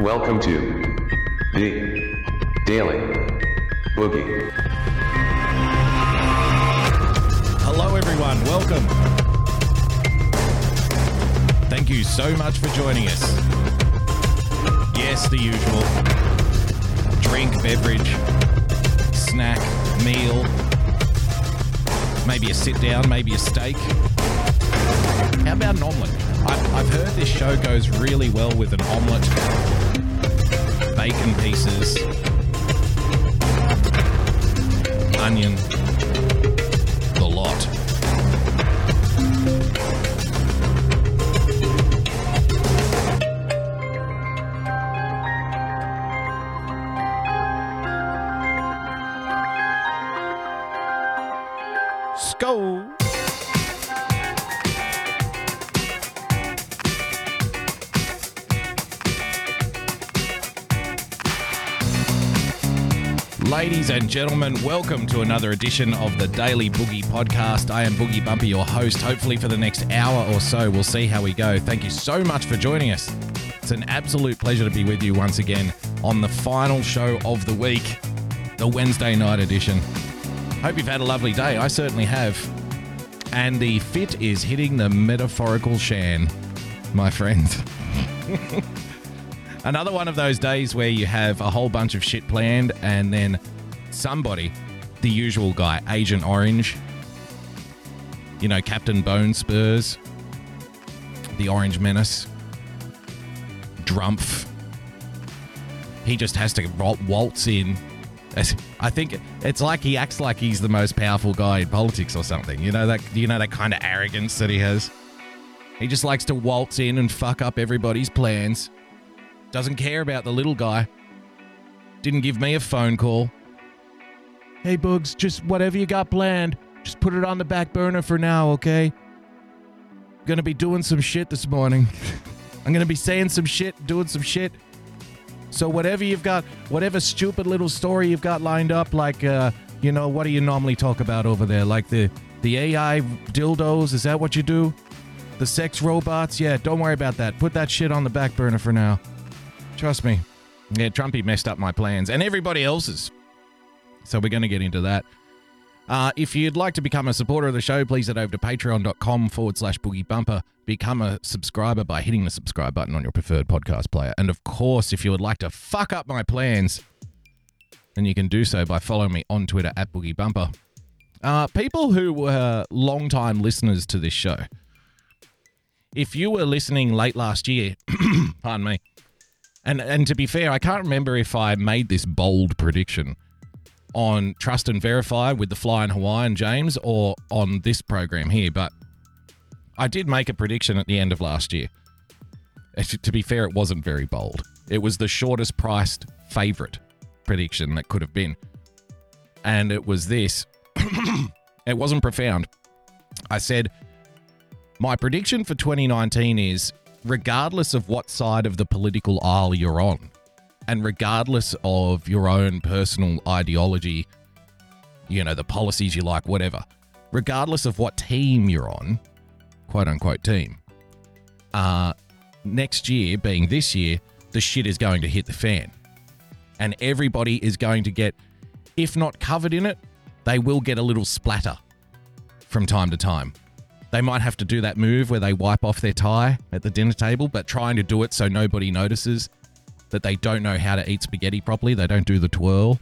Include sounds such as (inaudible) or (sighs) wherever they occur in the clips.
Welcome to the Daily Boogie. Hello, everyone. Welcome. Thank you so much for joining us. Yes, the usual drink, beverage, snack, meal, maybe a sit down, maybe a steak. How about an omelette? I've, heard this show goes really well with an omelette, bacon pieces, onion, Ladies and gentlemen, welcome to another edition of the Daily Boogie Podcast. I am Boogie Bumper, your host. Hopefully, for the next hour or so, we'll see how we go. Thank you so much for joining us. It's an absolute pleasure to be with you once again on the final show of the week, the Wednesday night edition. Hope you've had a lovely day. I certainly have. And the fit is hitting the metaphorical shan, my friend. (laughs) Another one of those days where you have a whole bunch of shit planned and then somebody, the usual guy, Agent Orange, you know, Captain Bone Spurs, the Orange Menace, Drumpf. He just has to waltz in. I think it's like he acts like he's the most powerful guy in politics or something. You know that you know that kind of arrogance that he has. He just likes to waltz in and fuck up everybody's plans. Doesn't care about the little guy. Didn't give me a phone call. Hey, Bugs, just whatever you got planned, just put it on the back burner for now, okay? Gonna be doing some shit this morning. (laughs) I'm gonna be saying some shit, doing some shit. So whatever you've got, whatever stupid little story you've got lined up, like, uh, you know, what do you normally talk about over there? Like the the AI dildos? Is that what you do? The sex robots? Yeah, don't worry about that. Put that shit on the back burner for now. Trust me. Yeah, Trumpy messed up my plans and everybody else's. So we're going to get into that. Uh, if you'd like to become a supporter of the show, please head over to patreon.com forward slash boogie bumper. Become a subscriber by hitting the subscribe button on your preferred podcast player. And of course, if you would like to fuck up my plans, then you can do so by following me on Twitter at boogie bumper. Uh, people who were long-time listeners to this show, if you were listening late last year, (clears throat) pardon me, and and to be fair, I can't remember if I made this bold prediction on Trust and Verify with the Fly Flying Hawaiian James or on this program here, but I did make a prediction at the end of last year. To be fair, it wasn't very bold. It was the shortest priced favorite prediction that could have been. And it was this. (clears throat) it wasn't profound. I said, my prediction for 2019 is regardless of what side of the political aisle you're on, and regardless of your own personal ideology, you know, the policies you like, whatever, regardless of what team you're on, quote unquote team, uh, next year, being this year, the shit is going to hit the fan. And everybody is going to get, if not covered in it, they will get a little splatter from time to time. They might have to do that move where they wipe off their tie at the dinner table, but trying to do it so nobody notices that they don't know how to eat spaghetti properly. They don't do the twirl.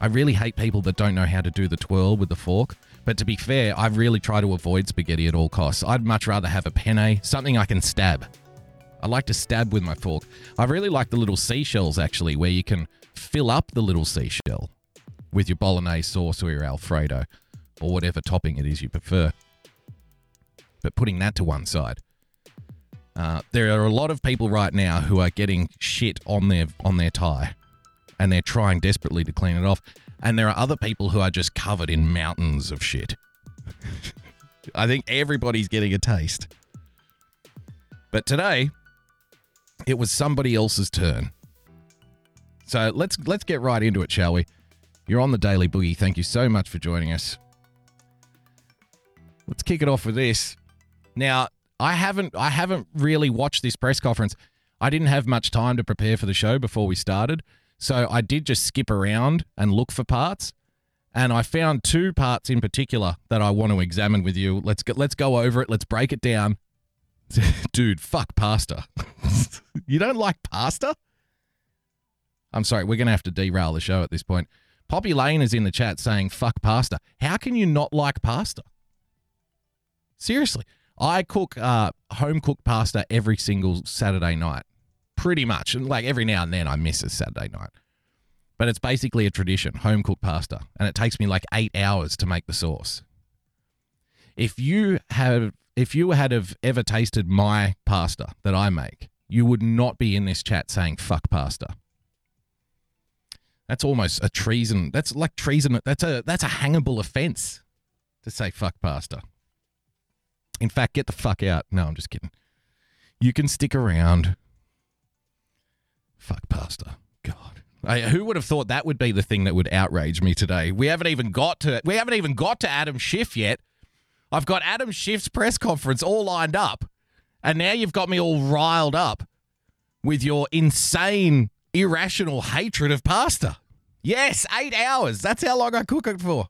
I really hate people that don't know how to do the twirl with the fork. But to be fair, I really try to avoid spaghetti at all costs. I'd much rather have a penne, something I can stab. I like to stab with my fork. I really like the little seashells actually, where you can fill up the little seashell with your bolognese sauce or your Alfredo or whatever topping it is you prefer. But putting that to one side, uh, there are a lot of people right now who are getting shit on their on their tie, and they're trying desperately to clean it off. And there are other people who are just covered in mountains of shit. I think everybody's getting a taste. But today, it was somebody else's turn. So let's let's get right into it, shall we? You're on the Daily Boogie. Thank you so much for joining us. Let's kick it off with this. Now, I haven't I haven't really watched this press conference. I didn't have much time to prepare for the show before we started. So I did just skip around and look for parts. And I found two parts in particular that I want to examine with you. Let's go, let's go over it. Let's break it down. (laughs) Dude, fuck pasta. (laughs) you don't like pasta? I'm sorry, we're going to have to derail the show at this point. Poppy Lane is in the chat saying, fuck pasta. How can you not like pasta? Seriously. I cook uh, home cooked pasta every single Saturday night, pretty much. And like every now and then I miss a Saturday night. But it's basically a tradition, home cooked pasta. And it takes me like eight hours to make the sauce. If you have if you had have ever tasted my pasta that I make, you would not be in this chat saying fuck pasta. That's almost a treason. That's like treason. That's a that's a hangable offense to say fuck pasta. In fact, get the fuck out. No, I'm just kidding. You can stick around. Fuck pasta. God. I, who would have thought that would be the thing that would outrage me today? We haven't even got to we haven't even got to Adam Schiff yet. I've got Adam Schiff's press conference all lined up, and now you've got me all riled up with your insane, irrational hatred of pasta. Yes, eight hours. That's how long I cook it for.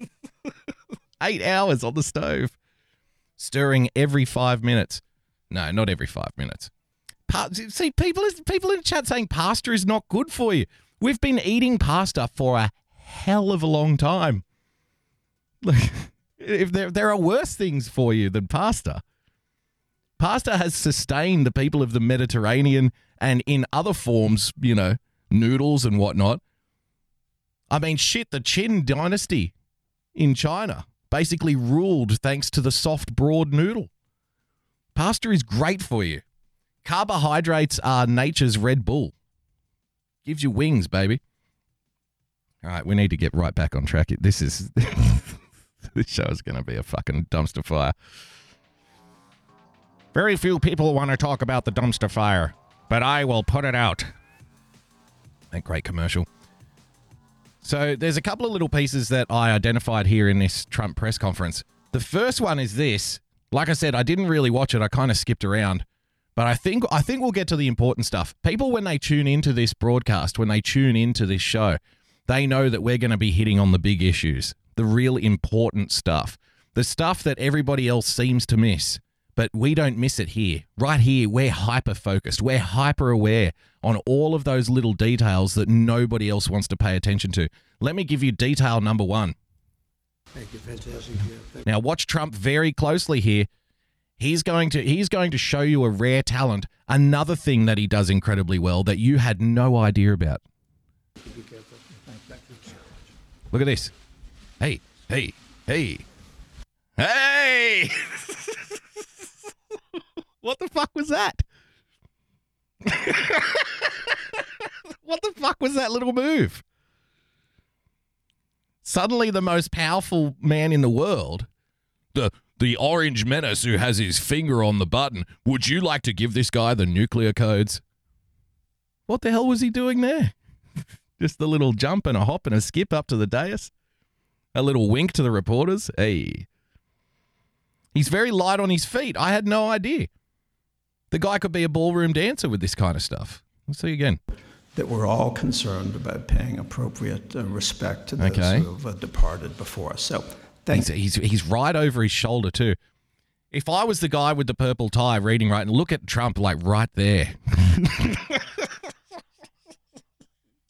(laughs) eight hours on the stove, stirring every five minutes. No, not every five minutes. See, people people in chat saying pasta is not good for you. We've been eating pasta for a hell of a long time. Like, (laughs) if there there are worse things for you than pasta. Pasta has sustained the people of the Mediterranean and in other forms, you know, noodles and whatnot. I mean, shit, the Qin dynasty in China basically ruled thanks to the soft, broad noodle. Pasta is great for you. Carbohydrates are nature's Red Bull. Gives you wings, baby. All right, we need to get right back on track. This is (laughs) this show is going to be a fucking dumpster fire. Very few people want to talk about the dumpster fire, but I will put it out. That great commercial. So there's a couple of little pieces that I identified here in this Trump press conference. The first one is this. Like I said, I didn't really watch it. I kind of skipped around. But I think I think we'll get to the important stuff. People when they tune into this broadcast, when they tune into this show, they know that we're going to be hitting on the big issues, the real important stuff. The stuff that everybody else seems to miss but we don't miss it here. Right here, we're hyper focused. We're hyper aware on all of those little details that nobody else wants to pay attention to. Let me give you detail number one. Thank you, fantastic. Yeah, Now watch Trump very closely here. He's going to he's going to show you a rare talent, another thing that he does incredibly well that you had no idea about. you. Be careful. Thank, thank you. Look at this. Hey, hey, hey. Hey! (laughs) what the fuck was that? (laughs) what the fuck was that little move? Suddenly the most powerful man in the world, the the orange menace who has his finger on the button, would you like to give this guy the nuclear codes? What the hell was he doing there? (laughs) Just a little jump and a hop and a skip up to the dais. A little wink to the reporters. Hey. He's very light on his feet. I had no idea. The guy could be a ballroom dancer with this kind of stuff. We'll see you again. That we're all concerned about paying appropriate uh, respect to those Okay. who have uh, departed before us. So, thank He's, he's, he's right over his shoulder, too. If I was the guy with the purple tie reading right, and look at Trump, like right there. (laughs)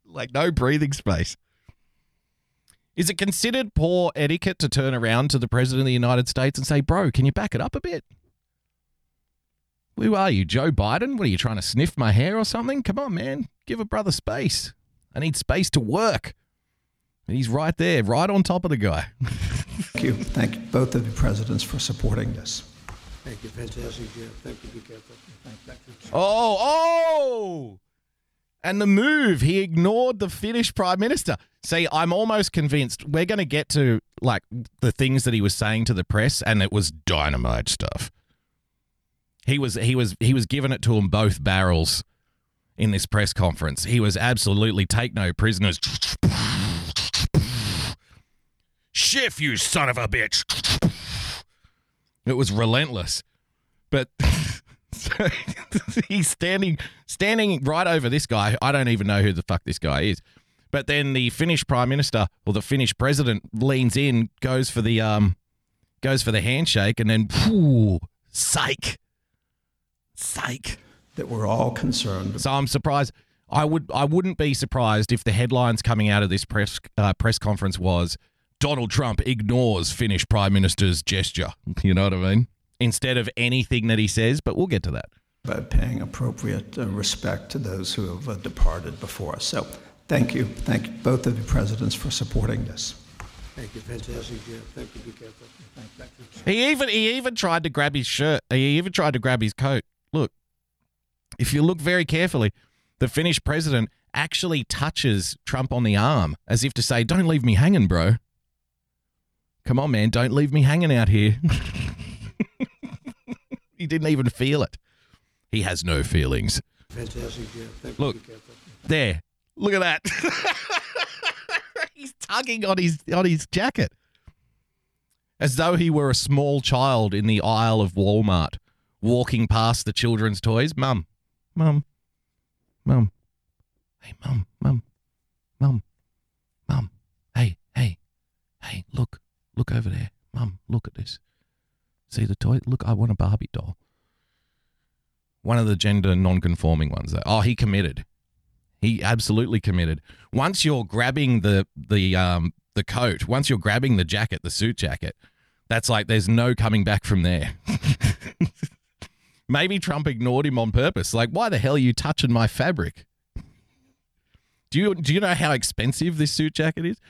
like no breathing space. Is it considered poor etiquette to turn around to the president of the United States and say, bro, can you back it up a bit? Who are you, Joe Biden? What are you trying to sniff my hair or something? Come on, man. Give a brother space. I need space to work. And he's right there, right on top of the guy. (laughs) Thank you. Thank you, both of the presidents for supporting this. Thank you, fantastic. Yeah, thank you. Be careful. Thank, thank you. Oh, oh! And the move, he ignored the Finnish prime minister. See, I'm almost convinced we're going to get to like the things that he was saying to the press, and it was dynamite stuff. He was he was he was giving it to them both barrels in this press conference. He was absolutely take no prisoners. Schiff, you son of a bitch. It was relentless. But (laughs) he's standing standing right over this guy. I don't even know who the fuck this guy is. But then the Finnish prime minister or the Finnish president leans in, goes for the um goes for the handshake and then phew, psych. Psych. That we're all concerned. So I'm surprised I would I wouldn't be surprised if the headlines coming out of this press uh, press conference was Donald Trump ignores Finnish prime minister's gesture. (laughs) You know what I mean? Instead of anything that he says, but we'll get to that. By paying appropriate uh, respect to those who have uh, departed before us. So thank you. Thank you, both of the presidents for supporting this. Thank you, fantastic, Jeff. Thank you, be careful. He even he even tried to grab his shirt. He even tried to grab his coat. If you look very carefully, the Finnish president actually touches Trump on the arm as if to say, "Don't leave me hanging, bro. Come on, man, don't leave me hanging out here." (laughs) he didn't even feel it. He has no feelings. Fantastic. Thank Look. you, be careful. There. Look at that. (laughs) He's tugging on his on his jacket. As though he were a small child in the aisle of Walmart, walking past the children's toys. Mum. Mum. Mom, Hey, Mom, Mom, mum, mum. Hey, hey, hey, look. Look over there. Mom, look at this. See the toy? Look, I want a Barbie doll. One of the gender non-conforming ones. Though. Oh, he committed. He absolutely committed. Once you're grabbing the the um the coat, once you're grabbing the jacket, the suit jacket, that's like there's no coming back from there. (laughs) Maybe Trump ignored him on purpose. Like, why the hell are you touching my fabric? Do you do you know how expensive this suit jacket is?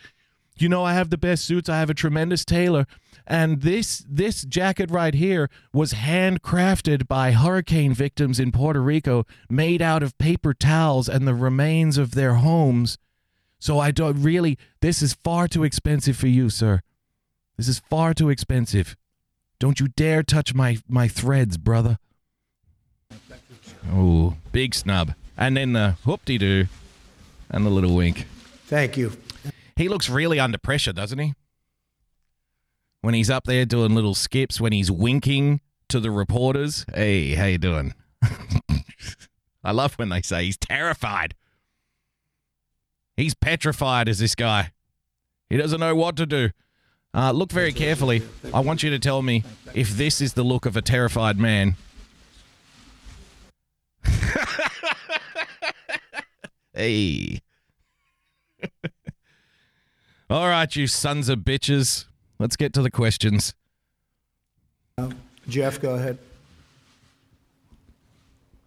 You know I have the best suits. I have a tremendous tailor, and this this jacket right here was handcrafted by hurricane victims in Puerto Rico, made out of paper towels and the remains of their homes. So I don't really. This is far too expensive for you, sir. This is far too expensive. Don't you dare touch my my threads, brother. Oh, big snub. And then the whoop-de-doo and the little wink. Thank you. He looks really under pressure, doesn't he? When he's up there doing little skips, when he's winking to the reporters. Hey, how you doing? (laughs) I love when they say he's terrified. He's petrified as this guy. He doesn't know what to do. Uh, look very carefully. I want you to tell me if this is the look of a terrified man. (laughs) hey. (laughs) All right, you sons of bitches. Let's get to the questions. Jeff, go ahead.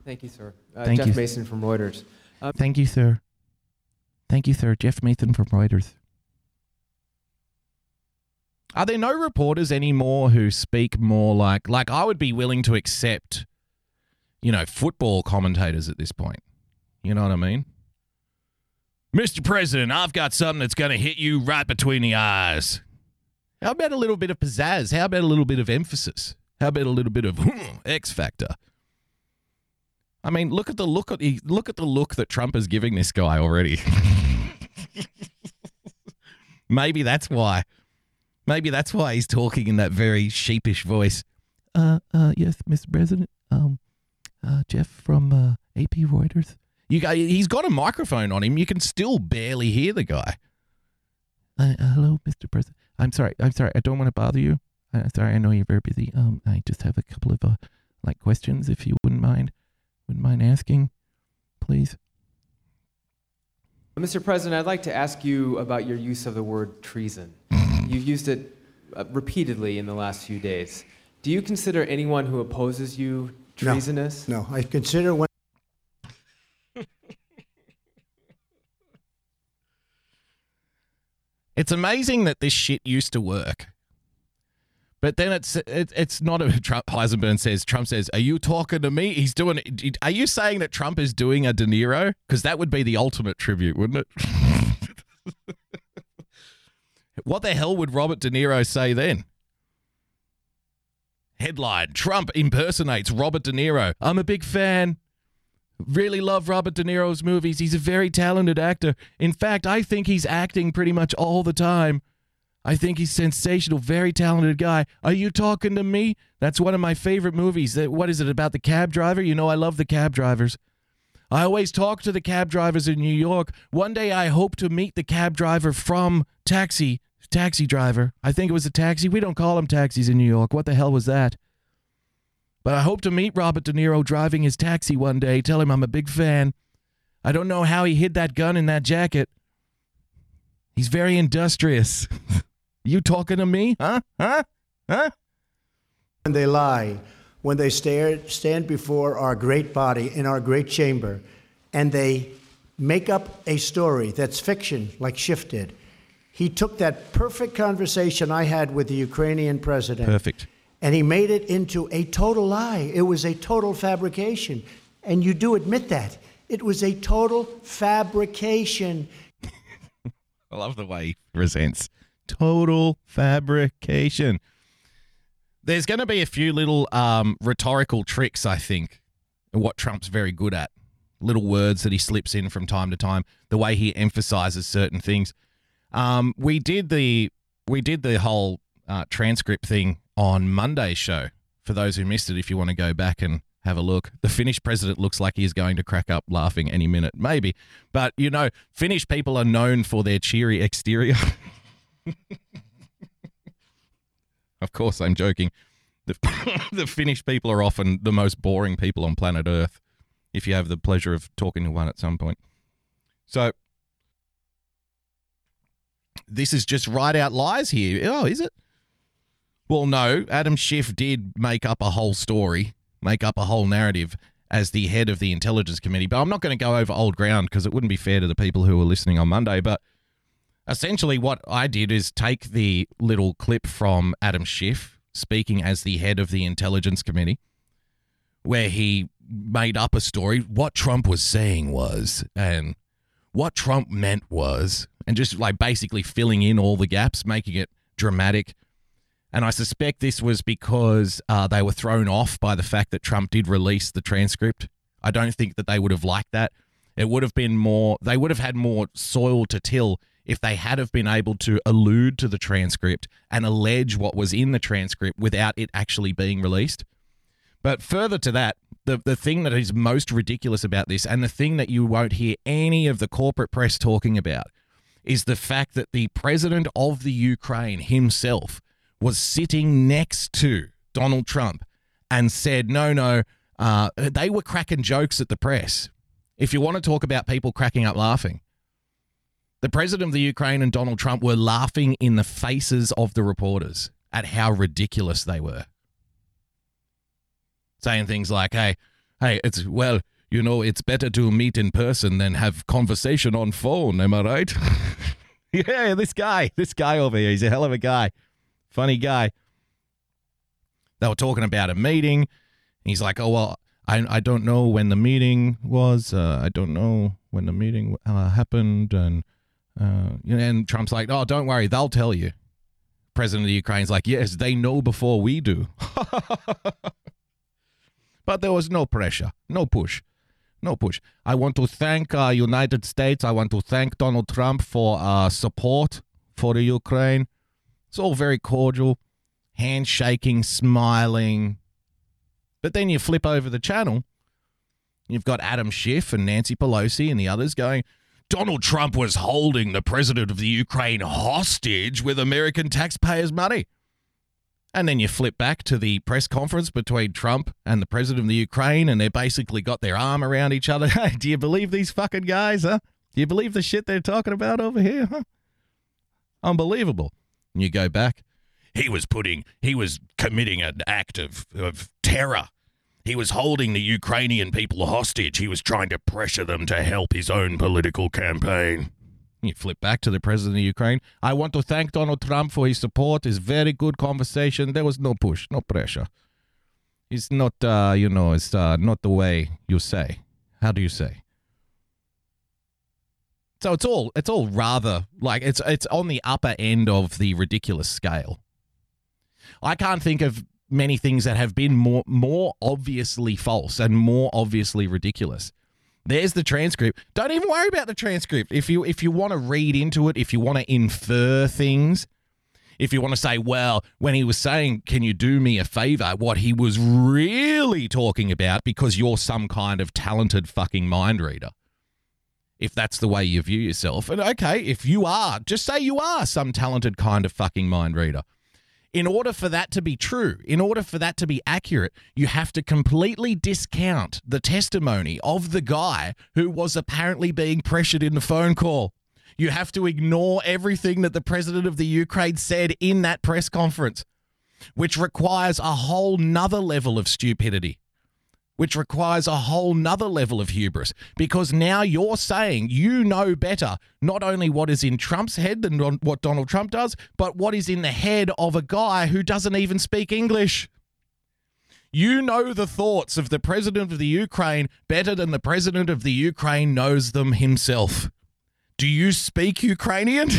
Thank you, sir. Uh, Thank Jeff you. Mason from Reuters. Thank you, sir. Thank you, sir. Jeff Mason from Reuters. Are there no reporters anymore who speak more like like I would be willing to accept, you know, football commentators at this point. You know what I mean? Mr. President, I've got something that's going to hit you right between the eyes. How about a little bit of pizzazz? How about a little bit of emphasis? How about a little bit of X factor? I mean, look at the look at the look at the look that Trump is giving this guy already. (laughs) Maybe that's why. Maybe that's why he's talking in that very sheepish voice. Uh, uh, yes, Mr. President. Um, uh, Jeff from uh, AP Reuters. You got, he's got a microphone on him. You can still barely hear the guy. Uh, uh, hello, Mr. President. I'm sorry. I'm sorry. I don't want to bother you. Uh, sorry. I know you're very busy. Um, I just have a couple of uh, like questions, if you wouldn't mind, wouldn't mind asking, please. Mr. President, I'd like to ask you about your use of the word treason. (laughs) You've used it uh, repeatedly in the last few days. Do you consider anyone who opposes you No. Treasonous? No, I consider when (laughs) It's amazing that this shit used to work. But then it's it, it's not a Trump. Heisenberg says Trump says, "Are you talking to me?" He's doing. Are you saying that Trump is doing a De Niro? Because that would be the ultimate tribute, wouldn't it? (laughs) what the hell would Robert De Niro say then? Headline: Trump impersonates Robert De Niro. I'm a big fan. Really love Robert De Niro's movies. He's a very talented actor. In fact, I think he's acting pretty much all the time. I think he's sensational, very talented guy. Are you talking to me? That's one of my favorite movies. What is it about the cab driver? You know I love the cab drivers. I always talk to the cab drivers in New York. One day I hope to meet the cab driver from Taxi, Taxi Driver. I think it was a taxi. We don't call them taxis in New York. What the hell was that? But I hope to meet Robert De Niro driving his taxi one day. Tell him I'm a big fan. I don't know how he hid that gun in that jacket. He's very industrious. (laughs) you talking to me? Huh? Huh? Huh? When they lie, when they stare, stand before our great body in our great chamber, and they make up a story that's fiction, like Schiff did. He took that perfect conversation I had with the Ukrainian president. Perfect. And he made it into a total lie. It was a total fabrication. And you do admit that. It was a total fabrication. (laughs) I love the way he presents. Total fabrication. There's going to be a few little um, rhetorical tricks, I think, what Trump's very good at. Little words that he slips in from time to time, the way he emphasizes certain things. Um, we did the we did the whole uh, transcript thing on Monday's show. For those who missed it, if you want to go back and have a look, the Finnish president looks like he's going to crack up laughing any minute, maybe. But you know, Finnish people are known for their cheery exterior. (laughs) of course, I'm joking. The, (laughs) the Finnish people are often the most boring people on planet Earth. If you have the pleasure of talking to one at some point, so this is just right out lies here. Oh, is it? Well, no. Adam Schiff did make up a whole story, make up a whole narrative as the head of the intelligence committee. But I'm not going to go over old ground because it wouldn't be fair to the people who were listening on Monday. But essentially, what I did is take the little clip from Adam Schiff speaking as the head of the intelligence committee, where he made up a story. What Trump was saying was, and what Trump meant was, and just like basically filling in all the gaps, making it dramatic. And I suspect this was because uh, they were thrown off by the fact that Trump did release the transcript. I don't think that they would have liked that. It would have been more, they would have had more soil to till if they had have been able to allude to the transcript and allege what was in the transcript without it actually being released. But further to that, the, the thing that is most ridiculous about this, and the thing that you won't hear any of the corporate press talking about, is the fact that the president of the Ukraine himself was sitting next to Donald Trump and said, no, no, uh, they were cracking jokes at the press. If you want to talk about people cracking up laughing, the president of the Ukraine and Donald Trump were laughing in the faces of the reporters at how ridiculous they were. Saying things like, hey, hey, it's, well, you know, it's better to meet in person than have conversation on phone. Am I right? (laughs) yeah, this guy, this guy over here, he's a hell of a guy. Funny guy. They were talking about a meeting. He's like, oh, well, I, I don't know when the meeting was. Uh, I don't know when the meeting uh, happened. And, uh, and Trump's like, oh, don't worry, they'll tell you. President of Ukraine's like, yes, they know before we do. (laughs) but there was no pressure, no push no push. I want to thank uh, United States. I want to thank Donald Trump for uh, support for the Ukraine. It's all very cordial, handshaking, smiling. But then you flip over the channel. You've got Adam Schiff and Nancy Pelosi and the others going, Donald Trump was holding the president of the Ukraine hostage with American taxpayers' money. And then you flip back to the press conference between Trump and the president of the Ukraine, and they basically got their arm around each other. (laughs) Hey, do you believe these fucking guys, huh? Do you believe the shit they're talking about over here, huh? Unbelievable. And you go back. He was putting, he was committing an act of, of terror. He was holding the Ukrainian people hostage. He was trying to pressure them to help his own political campaign. You flip back to the president of Ukraine. I want to thank Donald Trump for his support. His very good conversation. There was no push, no pressure. It's not, uh, you know, it's uh, not the way you say. How do you say? So it's all it's all rather like it's it's on the upper end of the ridiculous scale. I can't think of many things that have been more more obviously false and more obviously ridiculous. There's the transcript. Don't even worry about the transcript. If you if you want to read into it, if you want to infer things, If you want to say, well, when he was saying, can you do me a favor, what he was really talking about, because you're some kind of talented fucking mind reader. If that's the way you view yourself. And okay, if you are, just say you are some talented kind of fucking mind reader. In order for that to be true, in order for that to be accurate, you have to completely discount the testimony of the guy who was apparently being pressured in the phone call. You have to ignore everything that the president of the Ukraine said in that press conference, which requires a whole nother level of stupidity, which requires a whole nother level of hubris, because now you're saying you know better not only what is in Trump's head than what Donald Trump does, but what is in the head of a guy who doesn't even speak English. You know the thoughts of the president of the Ukraine better than the president of the Ukraine knows them himself. Do you speak Ukrainian?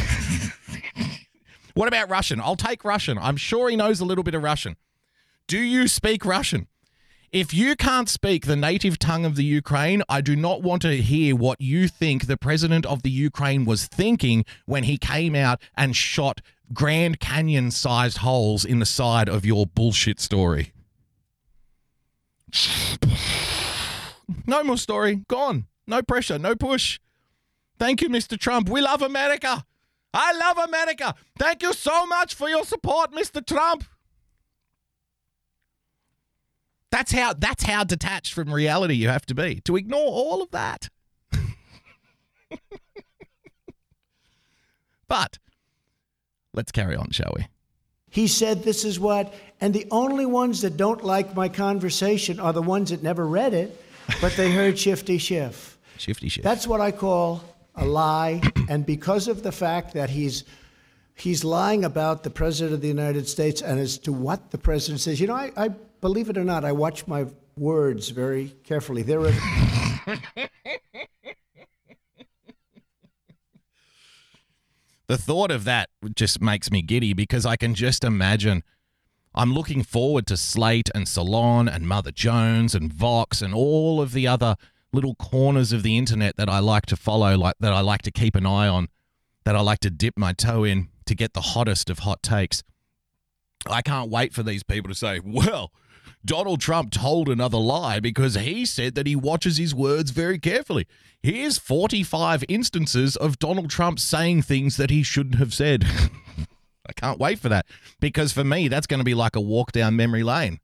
(laughs) what about Russian? I'll take Russian. I'm sure he knows a little bit of Russian. Do you speak Russian? If you can't speak the native tongue of the Ukraine, I do not want to hear what you think the president of the Ukraine was thinking when he came out and shot Grand Canyon sized holes in the side of your bullshit story. (sighs) No more story. Gone. No pressure. No push. Thank you, Mr. Trump. We love America. I love America. Thank you so much for your support, Mr. Trump. That's how that's how detached from reality you have to be. To ignore all of that. (laughs) but let's carry on, shall we? He said this is what, and the only ones that don't like my conversation are the ones that never read it, but they heard Shifty Schiff. Shifty shit. That's what I call a lie, and because of the fact that he's he's lying about the president of the United States and as to what the president says. You know, I, I believe it or not, I watch my words very carefully. There are (laughs) the thought of that just makes me giddy because I can just imagine. I'm looking forward to Slate and Salon and Mother Jones and Vox and all of the other little corners of the internet that I like to follow, like that I like to keep an eye on, that I like to dip my toe in to get the hottest of hot takes. I can't wait for these people to say, well, Donald Trump told another lie because he said that he watches his words very carefully. Here's 45 instances of Donald Trump saying things that he shouldn't have said. (laughs) I can't wait for that because for me, that's going to be like a walk down memory lane.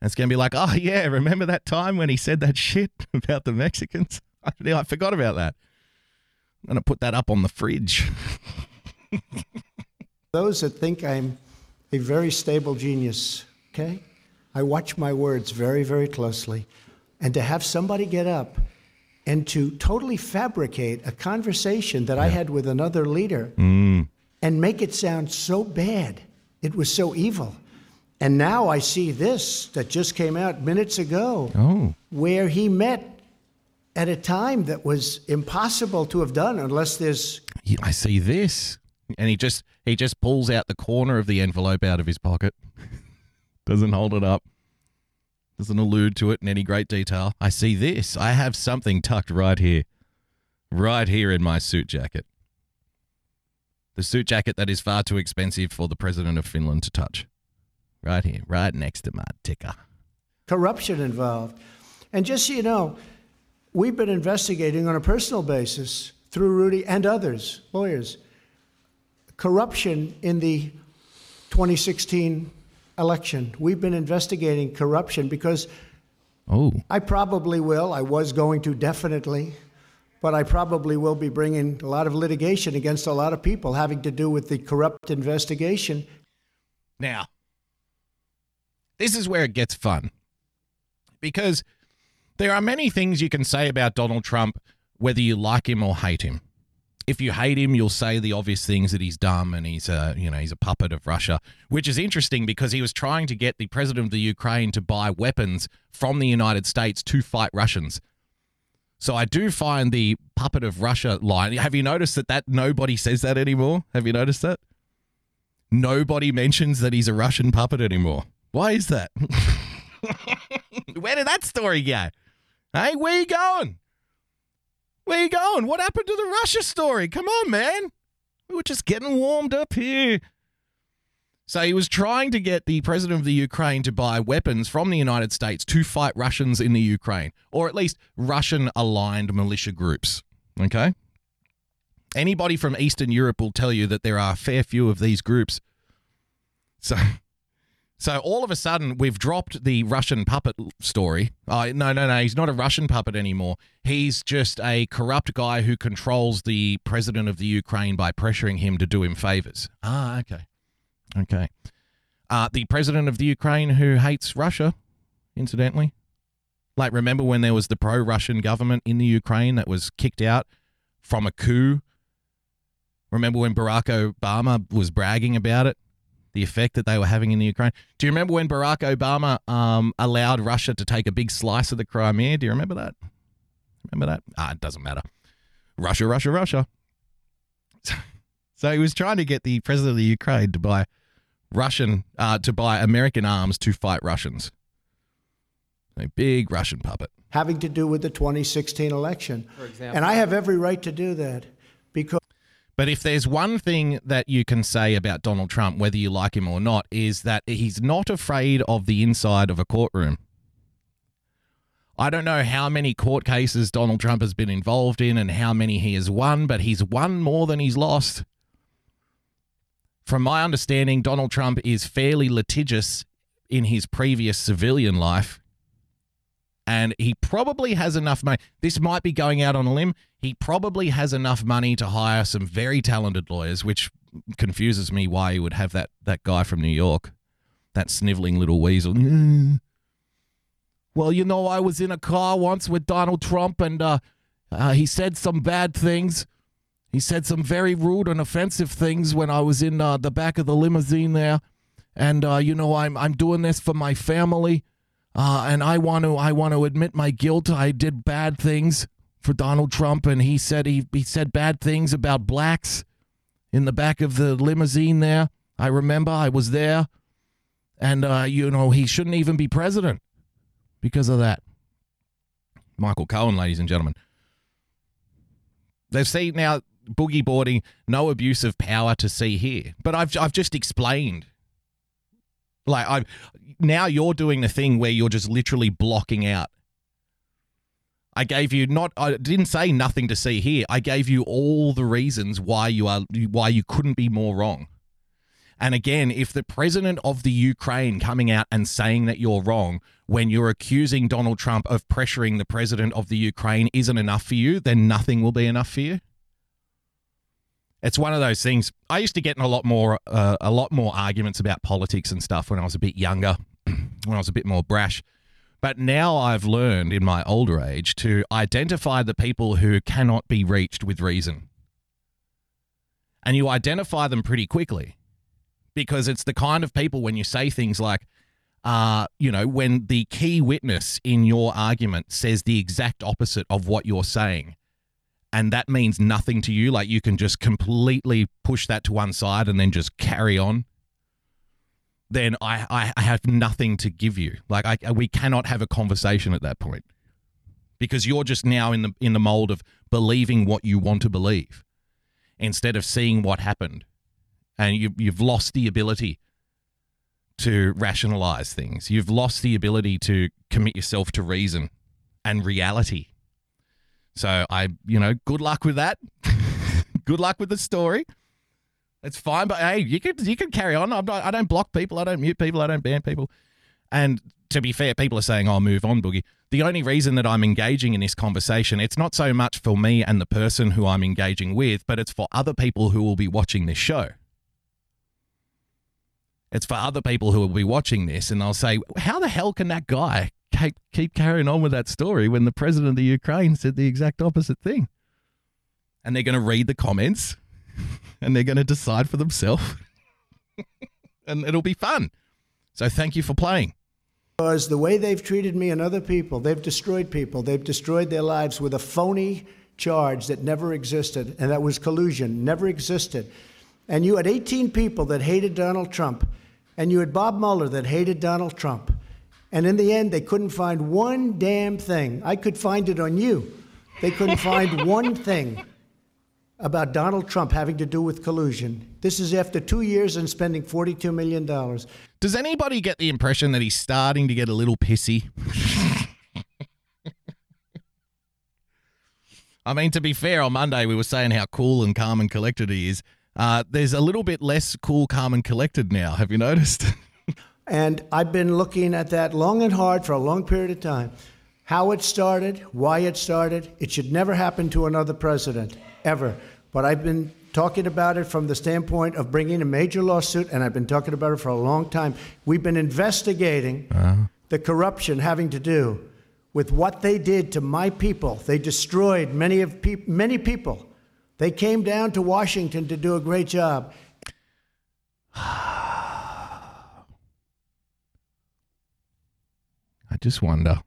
It's going to be like, oh, yeah, remember that time when he said that shit (laughs) about the Mexicans? (laughs) I, forgot about that. I'm going to put that up on the fridge. those that think I'm a very stable genius, okay? I watch my words very, very closely. And to have somebody get up and to totally fabricate a conversation that I had with another leader mm. and make it sound so bad, it was so evil. And now I see this that just came out minutes ago, Oh. where he met at a time that was impossible to have done unless there's I see this. And he just he just pulls out the corner of the envelope out of his pocket. (laughs) Doesn't hold it up. Doesn't allude to it in any great detail. I see this. I have something tucked right here. Right here in my suit jacket. The suit jacket that is far too expensive for the president of Finland to touch. Right here, right next to my ticker. corruption involved. And just so you know, we've been investigating on a personal basis through Rudy and others, lawyers, corruption in the 2016 election. We've been investigating corruption because Oh, I probably will, I was going to definitely, but I probably will be bringing a lot of litigation against a lot of people having to do with the corrupt investigation. Now, this is where it gets fun because there are many things you can say about Donald Trump, whether you like him or hate him. If you hate him, you'll say the obvious things that he's dumb and he's a you know he's a puppet of Russia, which is interesting because he was trying to get the president of the Ukraine to buy weapons from the United States to fight Russians. So I do find the puppet of Russia line. Have you noticed that that nobody says that anymore? Have you noticed that? nobody mentions that he's a Russian puppet anymore. Why is that? (laughs) Where did that story go? Hey, where are you going? Where you going? What happened to the Russia story? Come on, man. We were just getting warmed up here. So he was trying to get the president of the Ukraine to buy weapons from the United States to fight Russians in the Ukraine, or at least Russian aligned militia groups. Okay? Anybody from Eastern Europe will tell you that there are a fair few of these groups. So so all of a sudden, we've dropped the Russian puppet story. Uh, no, no, no. He's not a Russian puppet anymore. He's just a corrupt guy who controls the president of the Ukraine by pressuring him to do him favors. Ah, okay. Okay. Uh, the president of the Ukraine who hates Russia, incidentally. Like, remember when there was the pro Russian government in the Ukraine that was kicked out from a coup? Remember when Barack Obama was bragging about it? The effect that they were having in the Ukraine. Do you remember when Barack Obama um, allowed Russia to take a big slice of the Crimea? Do you remember that? Remember that? Ah, it doesn't matter. Russia, Russia, Russia. (laughs) So he was trying to get the president of the Ukraine to buy Russian, uh, to buy American arms to fight Russians. A big Russian puppet. Having to do with the 2016 election. For example. And I have every right to do that because. But if there's one thing that you can say about Donald Trump, whether you like him or not, is that he's not afraid of the inside of a courtroom. I don't know how many court cases Donald Trump has been involved in and how many he has won, but he's won more than he's lost. From my understanding, Donald Trump is fairly litigious in his previous civilian life and he probably has enough money. This might be going out on a limb. He probably has enough money to hire some very talented lawyers, which confuses me why he would have that that guy from New York, that sniveling little weasel. Well, you know, I was in a car once with Donald Trump, and uh, uh, he said some bad things. He said some very rude and offensive things when I was in uh, the back of the limousine there. And uh, you know, I'm I'm doing this for my family uh, and I want to I want to admit my guilt. I did bad things for Donald Trump, and he said he he said bad things about blacks in the back of the limousine. There, I remember I was there, and uh, you know he shouldn't even be president because of that. Michael Cohen, ladies and gentlemen. They've seen now boogie boarding, no abuse of power to see here. But I've I've just explained like I now you're doing the thing where you're just literally blocking out. I gave you not I didn't say nothing to see here. I gave you all the reasons why you are why you couldn't be more wrong. And again, if the president of the Ukraine coming out and saying that you're wrong when you're accusing Donald Trump of pressuring the president of the Ukraine isn't enough for you, then nothing will be enough for you. It's one of those things. I used to get in a lot more uh, a lot more arguments about politics and stuff when I was a bit younger, (clears throat) when I was a bit more brash. But now I've learned in my older age to identify the people who cannot be reached with reason. And you identify them pretty quickly because it's the kind of people when you say things like, uh, you know, when the key witness in your argument says the exact opposite of what you're saying, and that means nothing to you, like you can just completely push that to one side and then just carry on, then I, I, I have nothing to give you. Like I, we cannot have a conversation at that point because you're just now in the in the mold of believing what you want to believe instead of seeing what happened, and you you've lost the ability to rationalize things. You've lost the ability to commit yourself to reason and reality so I, you know, good luck with that. (laughs) good luck with the story. It's fine, but hey, you can you can carry on. I'm not, I don't block people. I don't mute people. I don't ban people. And to be fair, people are saying, "I'll move on, Boogie." The only reason that I'm engaging in this conversation, it's not so much for me and the person who I'm engaging with, but it's for other people who will be watching this show. It's for other people who will be watching this, and they'll say, "How the hell can that guy keep, keep carrying on with that story when the president of the Ukraine said the exact opposite thing. And they're going to read the comments (laughs) and they're going to decide for themselves. (laughs) and it'll be fun. So thank you for playing. Because the way they've treated me and other people, they've destroyed people. They've destroyed their lives with a phony charge that never existed, and that was collusion, never existed. And you had 18 people that hated Donald Trump, and you had Bob Mueller that hated Donald Trump. And in the end, they couldn't find one damn thing. I could find it on you. They couldn't find (laughs) one thing about Donald Trump having to do with collusion. This is after two years and spending $42 million. Does anybody get the impression that he's starting to get a little pissy? (laughs) I mean, to be fair, on Monday we were saying how cool and calm and collected he is. Uh, there's a little bit less cool, calm, and collected now. Have you noticed? (laughs) And I've been looking at that long and hard for a long period of time. How it started, why it started, it should never happen to another president, ever. But I've been talking about it from the standpoint of bringing a major lawsuit, and I've been talking about it for a long time. We've been investigating uh-huh. the corruption having to do with what they did to my people. They destroyed many of peop- many people. They came down to Washington to do a great job. (sighs) (sighs) just wonder.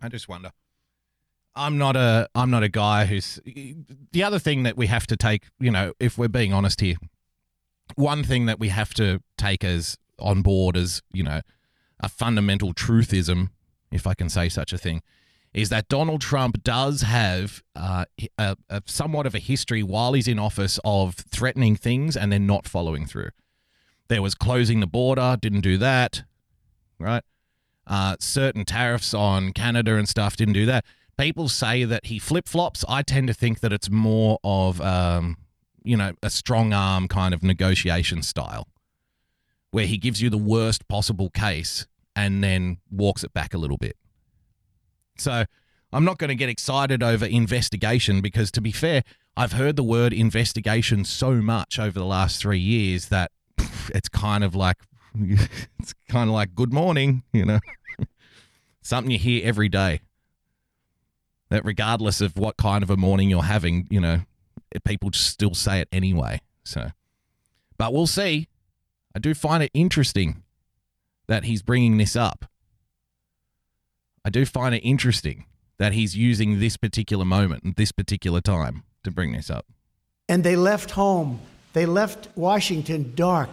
I just wonder. I'm not a I'm not a guy who's the other thing that we have to take, you know, if we're being honest here. One thing that we have to take as on board as, you know, a fundamental truthism, if I can say such a thing, is that Donald Trump does have uh, a, a somewhat of a history while he's in office of threatening things and then not following through. There was closing the border, didn't do that, right? Uh, certain tariffs on Canada and stuff didn't do that. People say that he flip flops. I tend to think that it's more of, um, you know, a strong arm kind of negotiation style where he gives you the worst possible case and then walks it back a little bit. So I'm not going to get excited over investigation because, to be fair, I've heard the word investigation so much over the last three years that (laughs) it's kind of like (laughs) it's kind of like good morning, you know, (laughs) something you hear every day. That regardless of what kind of a morning you're having, you know, people just still say it anyway. So, but we'll see. I do find it interesting that he's bringing this up. I do find it interesting that he's using this particular moment and this particular time to bring this up. And they left home. They left Washington dark.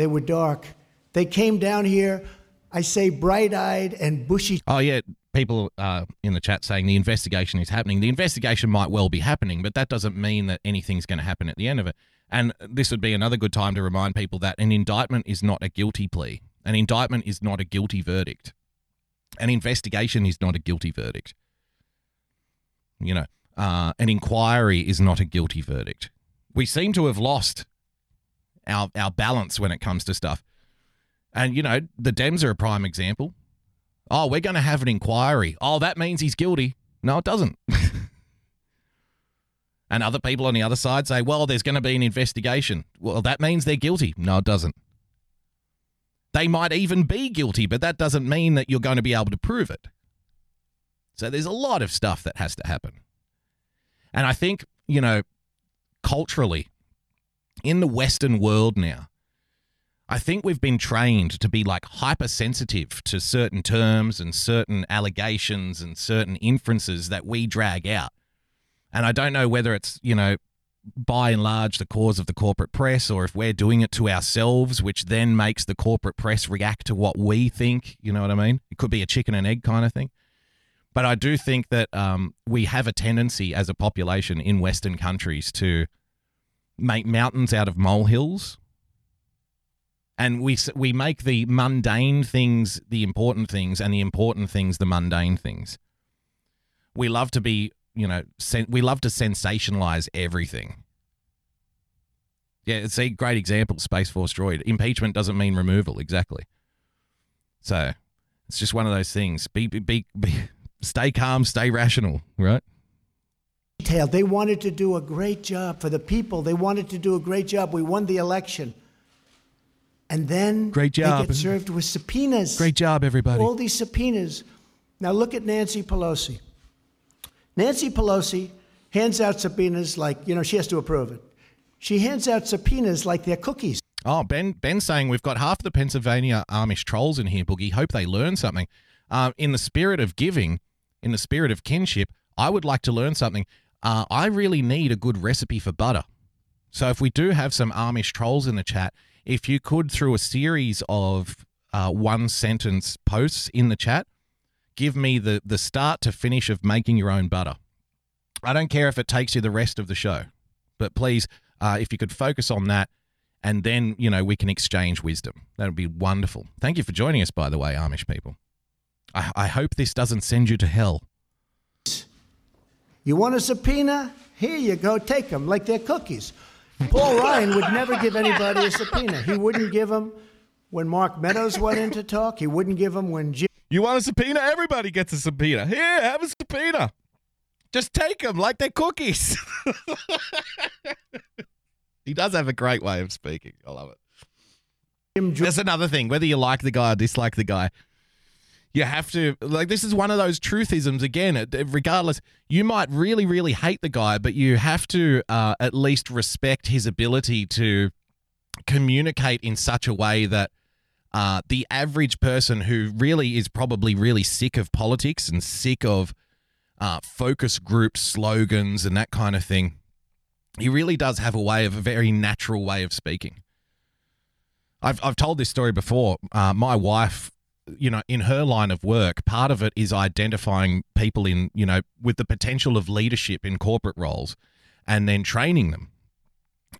They were dark. They came down here, I say, bright eyed and bushy. Oh yeah, people uh, in the chat saying the investigation is happening. The investigation might well be happening, but that doesn't mean that anything's going to happen at the end of it. And this would be another good time to remind people that an indictment is not a guilty plea. An indictment is not a guilty verdict. An investigation is not a guilty verdict. You know, uh, an inquiry is not a guilty verdict. We seem to have lost our our balance when it comes to stuff. And you know, the Dems are a prime example. Oh, we're going to have an inquiry. Oh, that means he's guilty. No, it doesn't. (laughs) and other people on the other side say, well, there's going to be an investigation. Well, that means they're guilty. No, it doesn't. They might even be guilty, but that doesn't mean that you're going to be able to prove it. So there's a lot of stuff that has to happen. And I think, you know, culturally, in the Western world now, I think we've been trained to be like hypersensitive to certain terms and certain allegations and certain inferences that we drag out. And I don't know whether it's, you know, by and large the cause of the corporate press or if we're doing it to ourselves, which then makes the corporate press react to what we think. You know what I mean? It could be a chicken and egg kind of thing. But I do think that um, we have a tendency as a population in Western countries to make mountains out of molehills. And we we make the mundane things the important things and the important things the mundane things. We love to be you know sen- we love to sensationalize everything. Yeah it's a great example space force droid. Impeachment doesn't mean removal exactly. So it's just one of those things. Be be, be, be stay calm stay rational right They wanted to do a great job for the people. They wanted to do a great job. We won the election. And then Great job. they get served with subpoenas. great job everybody All these subpoenas. Now look at Nancy Pelosi. Nancy Pelosi hands out subpoenas like, you know, she has to approve it. She hands out subpoenas like they're cookies. Oh, Ben, Ben's saying we've got half the Pennsylvania Amish trolls in here, Boogie. Hope they learn something. Um, in the spirit of giving, in the spirit of kinship, I would like to learn something. Uh, I really need a good recipe for butter. So if we do have some Amish trolls in the chat, if you could, through a series of uh, one sentence posts in the chat, give me the, the start to finish of making your own butter. I don't care if it takes you the rest of the show, but please, uh, if you could focus on that, and then you know we can exchange wisdom. That would be wonderful. Thank you for joining us, by the way, Amish people. I, I hope this doesn't send you to hell. You want a subpoena? Here you go, take them like they're cookies. Paul Ryan would never give anybody a subpoena. He wouldn't give them when Mark Meadows went in to talk. He wouldn't give them when Jim. You want a subpoena? Everybody gets a subpoena. Here, have a subpoena. Just take them like they're cookies. (laughs) he does have a great way of speaking. I love it. Jim That's another thing. Whether you like the guy or dislike the guy, you have to like. This is one of those truthisms. Again, regardless, you might really, really hate the guy, but you have to uh, at least respect his ability to communicate in such a way that uh, the average person who really is probably really sick of politics and sick of uh, focus group slogans and that kind of thing, he really does have a way of a very natural way of speaking. I've I've told this story before. Uh, my wife, you know, in her line of work, part of it is identifying people in, you know, with the potential of leadership in corporate roles, and then training them.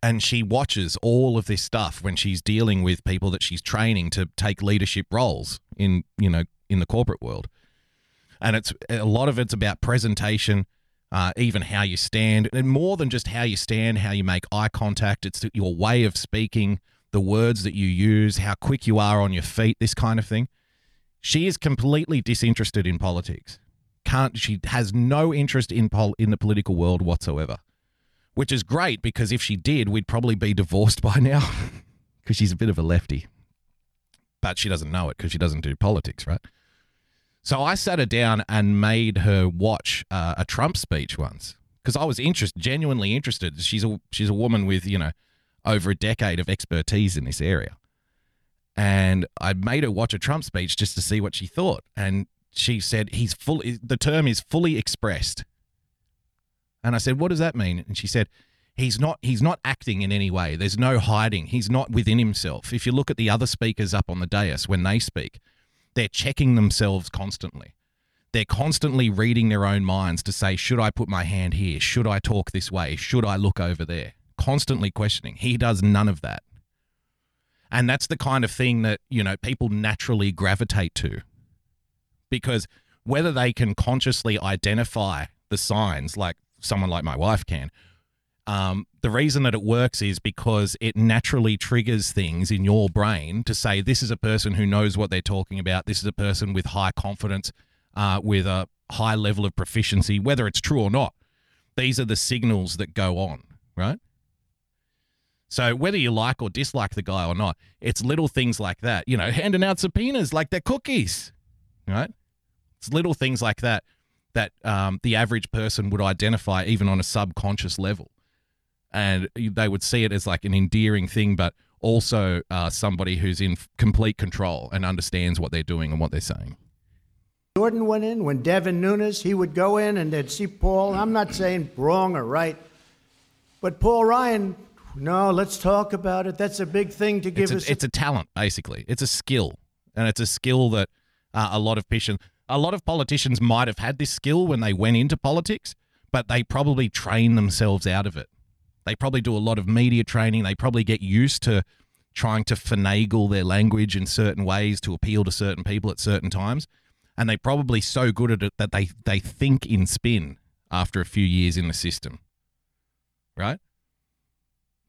And she watches all of this stuff when she's dealing with people that she's training to take leadership roles in, you know, in the corporate world. And it's a lot of it's about presentation, uh, even how you stand, and more than just how you stand, how you make eye contact. It's your way of speaking, the words that you use, how quick you are on your feet, this kind of thing. She is completely disinterested in politics. Can't she has no interest in pol- in the political world whatsoever. Which is great because if she did, we'd probably be divorced (laughs) by now because she's a bit of a lefty. But she doesn't know it because she doesn't do politics, right? So I sat her down and made her watch uh, a Trump speech once because I was interested, genuinely interested. She's a she's a woman with you know over a decade of expertise in this area, and I made her watch a Trump speech just to see what she thought. And she said he's fully the term is fully expressed. And I said, "What does that mean?" And she said, "He's not he's not acting in any way. There's no hiding. He's not within himself. If you look at the other speakers up on the dais when they speak, they're checking themselves constantly. They're constantly reading their own minds to say, should I put my hand here? Should I talk this way? Should I look over there? Constantly questioning. He does none of that. And that's the kind of thing that, you know, people naturally gravitate to. Because whether they can consciously identify the signs like someone like my wife can, um, the reason that it works is because it naturally triggers things in your brain to say this is a person who knows what they're talking about. This is a person with high confidence, uh, with a high level of proficiency, whether it's true or not. These are the signals that go on, right? So whether you like or dislike the guy or not, it's little things like that. You know, handing out subpoenas like they're cookies, right? It's little things like that that um, the average person would identify even on a subconscious level and they would see it as like an endearing thing, but also uh, somebody who's in complete control and understands what they're doing and what they're saying. Jordan went in, when Devin Nunes, he would go in and they'd see Paul. I'm not saying wrong or right, but Paul Ryan, no, let's talk about it. That's a big thing to give It's us. a, it's a talent, basically. It's a skill, and it's a skill that uh, a lot of patients, a lot of politicians might have had this skill when they went into politics, but they probably train themselves out of it. They probably do a lot of media training. They probably get used to trying to finagle their language in certain ways to appeal to certain people at certain times. And they're probably so good at it that they, they think in spin after a few years in the system. Right?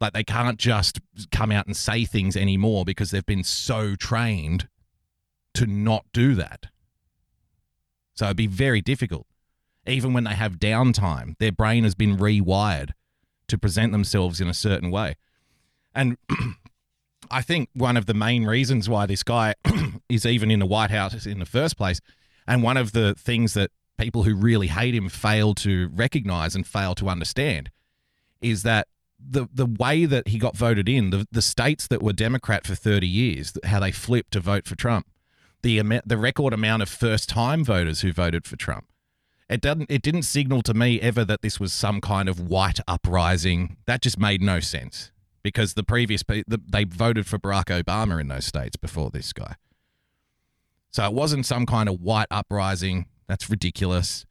Like they can't just come out and say things anymore because they've been so trained to not do that. So it'd be very difficult. Even when they have downtime, their brain has been rewired to present themselves in a certain way. And (clears throat) I think one of the main reasons why this guy (clears throat) is even in the White House in the first place, and one of the things that people who really hate him fail to recognize and fail to understand, is that the the way that he got voted in, the, the states that were Democrat for 30 years, how they flipped to vote for Trump, the the record amount of first time voters who voted for Trump. It doesn't it didn't signal to me ever that this was some kind of white uprising. That just made no sense because the previous the, they voted for Barack Obama in those states before this guy. So it wasn't some kind of white uprising. That's ridiculous.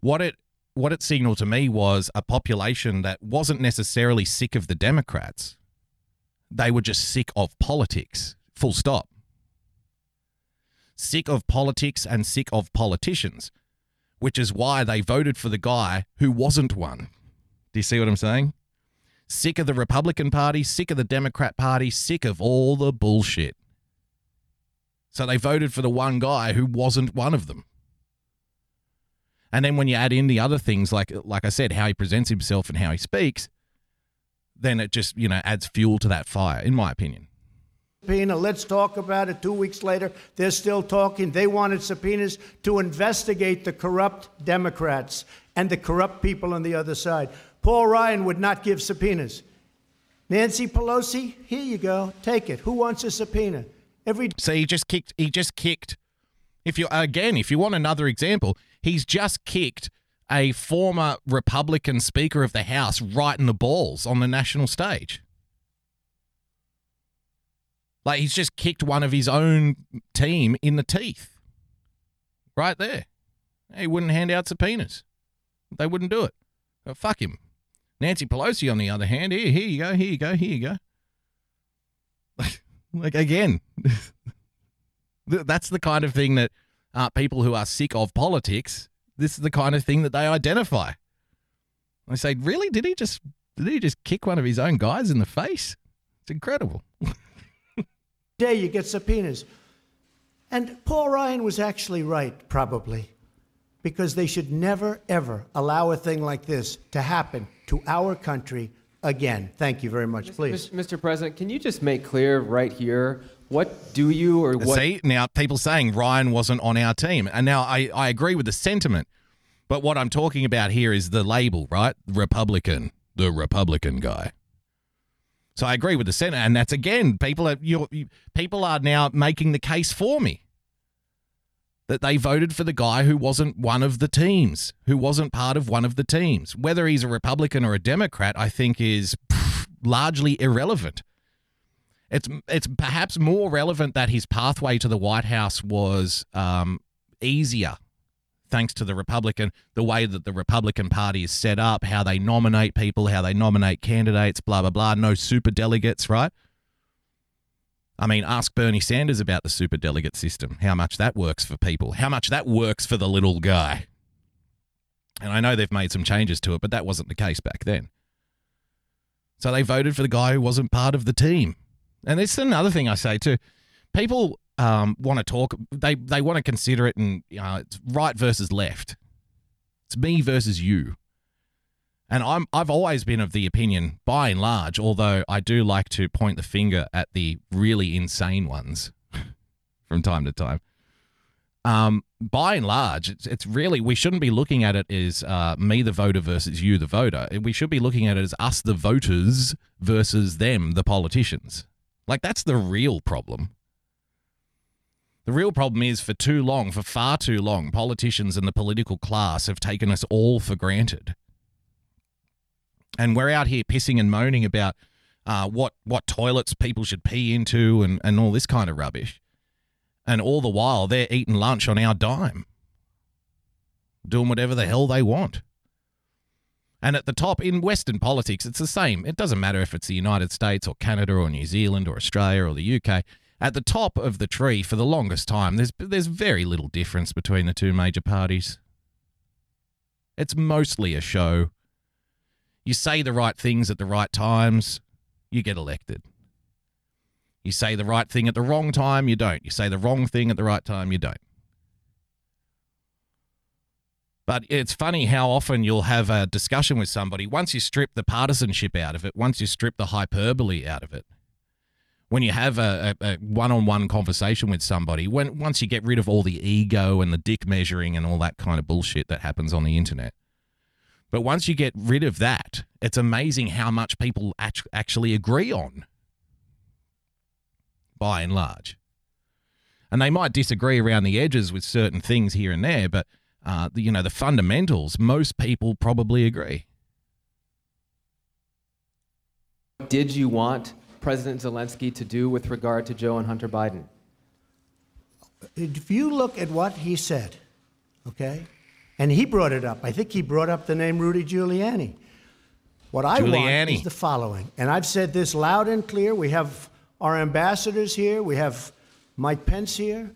What it what it signaled to me was a population that wasn't necessarily sick of the Democrats. They were just sick of politics. Full stop. Sick of politics and sick of politicians, which is why they voted for the guy who wasn't one. Do you see what I'm saying? Sick of the Republican Party, sick of the Democrat Party, sick of all the bullshit. So they voted for the one guy who wasn't one of them. And then when you add in the other things, like like I said, how he presents himself and how he speaks, then it just you know adds fuel to that fire, in my opinion. Subpoena, let's talk about it. Two weeks later, they're still talking. They wanted subpoenas to investigate the corrupt Democrats and the corrupt people on the other side. Paul Ryan would not give subpoenas. Nancy Pelosi, here you go, take it. Who wants a subpoena? Every So he just kicked. He just kicked. If you again, if you want another example, he's just kicked a former Republican Speaker of the House right in the balls on the national stage. Like he's just kicked one of his own team in the teeth. Right there. He wouldn't hand out subpoenas. They wouldn't do it. But fuck him. Nancy Pelosi, on the other hand, here, here you go, here you go, here you go. (laughs) like again, (laughs) that's the kind of thing that uh, people who are sick of politics. This is the kind of thing that they identify. I say, really? Did he just did he just kick one of his own guys in the face? It's incredible. (laughs) day you get subpoenas. And Paul Ryan was actually right, probably, because they should never, ever allow a thing like this to happen to our country again. Thank you very much, please. Mr. President, can you just make clear right here what do you or what See, now people saying Ryan wasn't on our team. And now I, I agree with the sentiment. But what I'm talking about here is the label, right? Republican, the Republican guy. So I agree with the sentiment. And that's again, people are you people are now making the case for me. That they voted for the guy who wasn't one of the teams, who wasn't part of one of the teams. Whether he's a Republican or a Democrat, I think is pff, largely irrelevant. It's it's perhaps more relevant that his pathway to the White House was um, easier, thanks to the Republican, the way that the Republican Party is set up, how they nominate people, how they nominate candidates, blah blah blah. No super delegates, right? I mean, ask Bernie Sanders about the super delegate system, how much that works for people, how much that works for the little guy. And I know they've made some changes to it, but that wasn't the case back then. So they voted for the guy who wasn't part of the team. And this is another thing I say too. People um, want to talk. They they want to consider it and you know, it's right versus left. It's me versus you. And I'm I've always been of the opinion, by and large, although I do like to point the finger at the really insane ones (laughs) from time to time. Um, by and large, it's, it's really we shouldn't be looking at it as uh, me the voter versus you the voter. We should be looking at it as us the voters versus them the politicians. Like that's the real problem. The real problem is for too long, for far too long, politicians and the political class have taken us all for granted. And we're out here pissing and moaning about uh, what what toilets people should pee into and, and all this kind of rubbish. And all the while they're eating lunch on our dime. Doing whatever the hell they want. And at the top in Western politics, it's the same. It doesn't matter if it's the United States or Canada or New Zealand or Australia or the UK. At the top of the tree for the longest time, there's there's very little difference between the two major parties. It's mostly a show. You say the right things at the right times, you get elected. You say the right thing at the wrong time, you don't. You say the wrong thing at the right time, you don't. But it's funny how often you'll have a discussion with somebody. Once you strip the partisanship out of it, once you strip the hyperbole out of it, when you have a, a, a one-on-one conversation with somebody, when once you get rid of all the ego and the dick measuring and all that kind of bullshit that happens on the internet, but once you get rid of that, it's amazing how much people act- actually agree on, by and large. And they might disagree around the edges with certain things here and there, but uh, the, you know the fundamentals, most people probably agree. did you want President Zelensky to do with regard to Joe and Hunter Biden? If you look at what he said, okay, And he brought it up. I think he brought up the name Rudy Giuliani. What I want is the following, and I've said this loud and clear. We have our ambassadors here, we have Mike Pence here.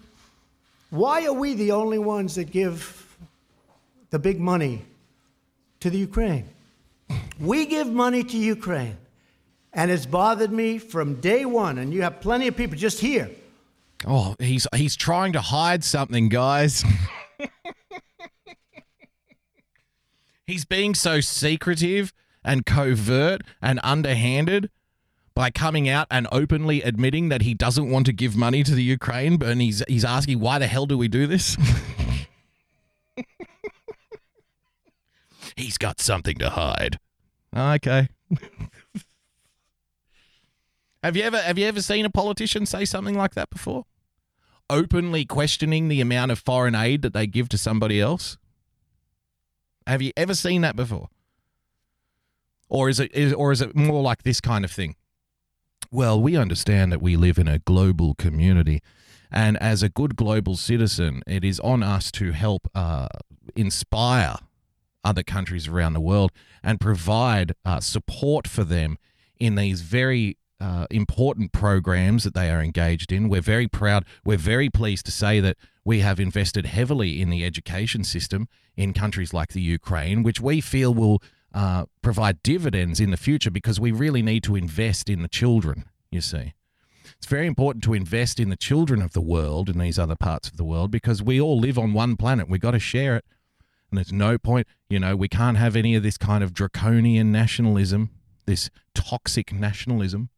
Why are we the only ones that give the big money to the Ukraine? We give money to Ukraine, and it's bothered me from day one. And you have plenty of people just here. Oh, he's he's trying to hide something, guys. (laughs) he's being so secretive and covert and underhanded by coming out and openly admitting that he doesn't want to give money to the Ukraine, but he's he's asking why the hell do we do this? (laughs) he's got something to hide. Okay. (laughs) have you ever have you ever seen a politician say something like that before? Openly questioning the amount of foreign aid that they give to somebody else? Have you ever seen that before? Or is it is, or is it more like this kind of thing? Well, we understand that we live in a global community, and as a good global citizen, it is on us to help uh, inspire other countries around the world and provide uh, support for them in these very uh, important programs that they are engaged in. We're very proud, we're very pleased to say that we have invested heavily in the education system in countries like the Ukraine, which we feel will uh, provide dividends in the future because we really need to invest in the children, you see. It's very important to invest in the children of the world in these other parts of the world because we all live on one planet. We've got to share it. And there's no point, you know, we can't have any of this kind of draconian nationalism, this toxic nationalism.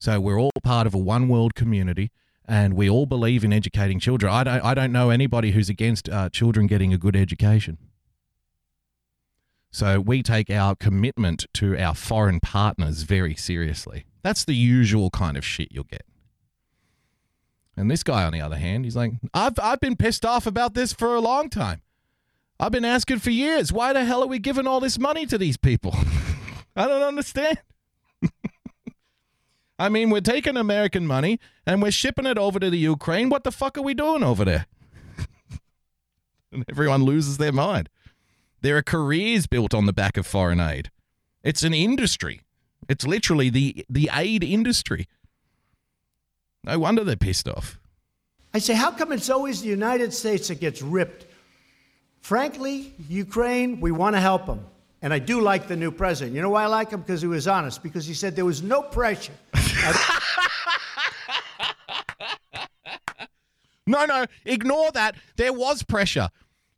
So we're all part of a one world community and we all believe in educating children. I don't, I don't know anybody who's against uh, children getting a good education. So we take our commitment to our foreign partners very seriously. That's the usual kind of shit you'll get. And this guy, on the other hand, he's like, I've, I've been pissed off about this for a long time. I've been asking for years. Why the hell are we giving all this money to these people? (laughs) I don't understand. (laughs) I mean, we're taking American money and we're shipping it over to the Ukraine. What the fuck are we doing over there? (laughs) and everyone loses their mind. There are careers built on the back of foreign aid. It's an industry. It's literally the the aid industry. No wonder they're pissed off. I say, how come it's always the United States that gets ripped? Frankly, Ukraine, we want to help them. And I do like the new president. You know why I like him? Because he was honest. Because he said there was no pressure. (laughs) No, no, ignore that. There was pressure.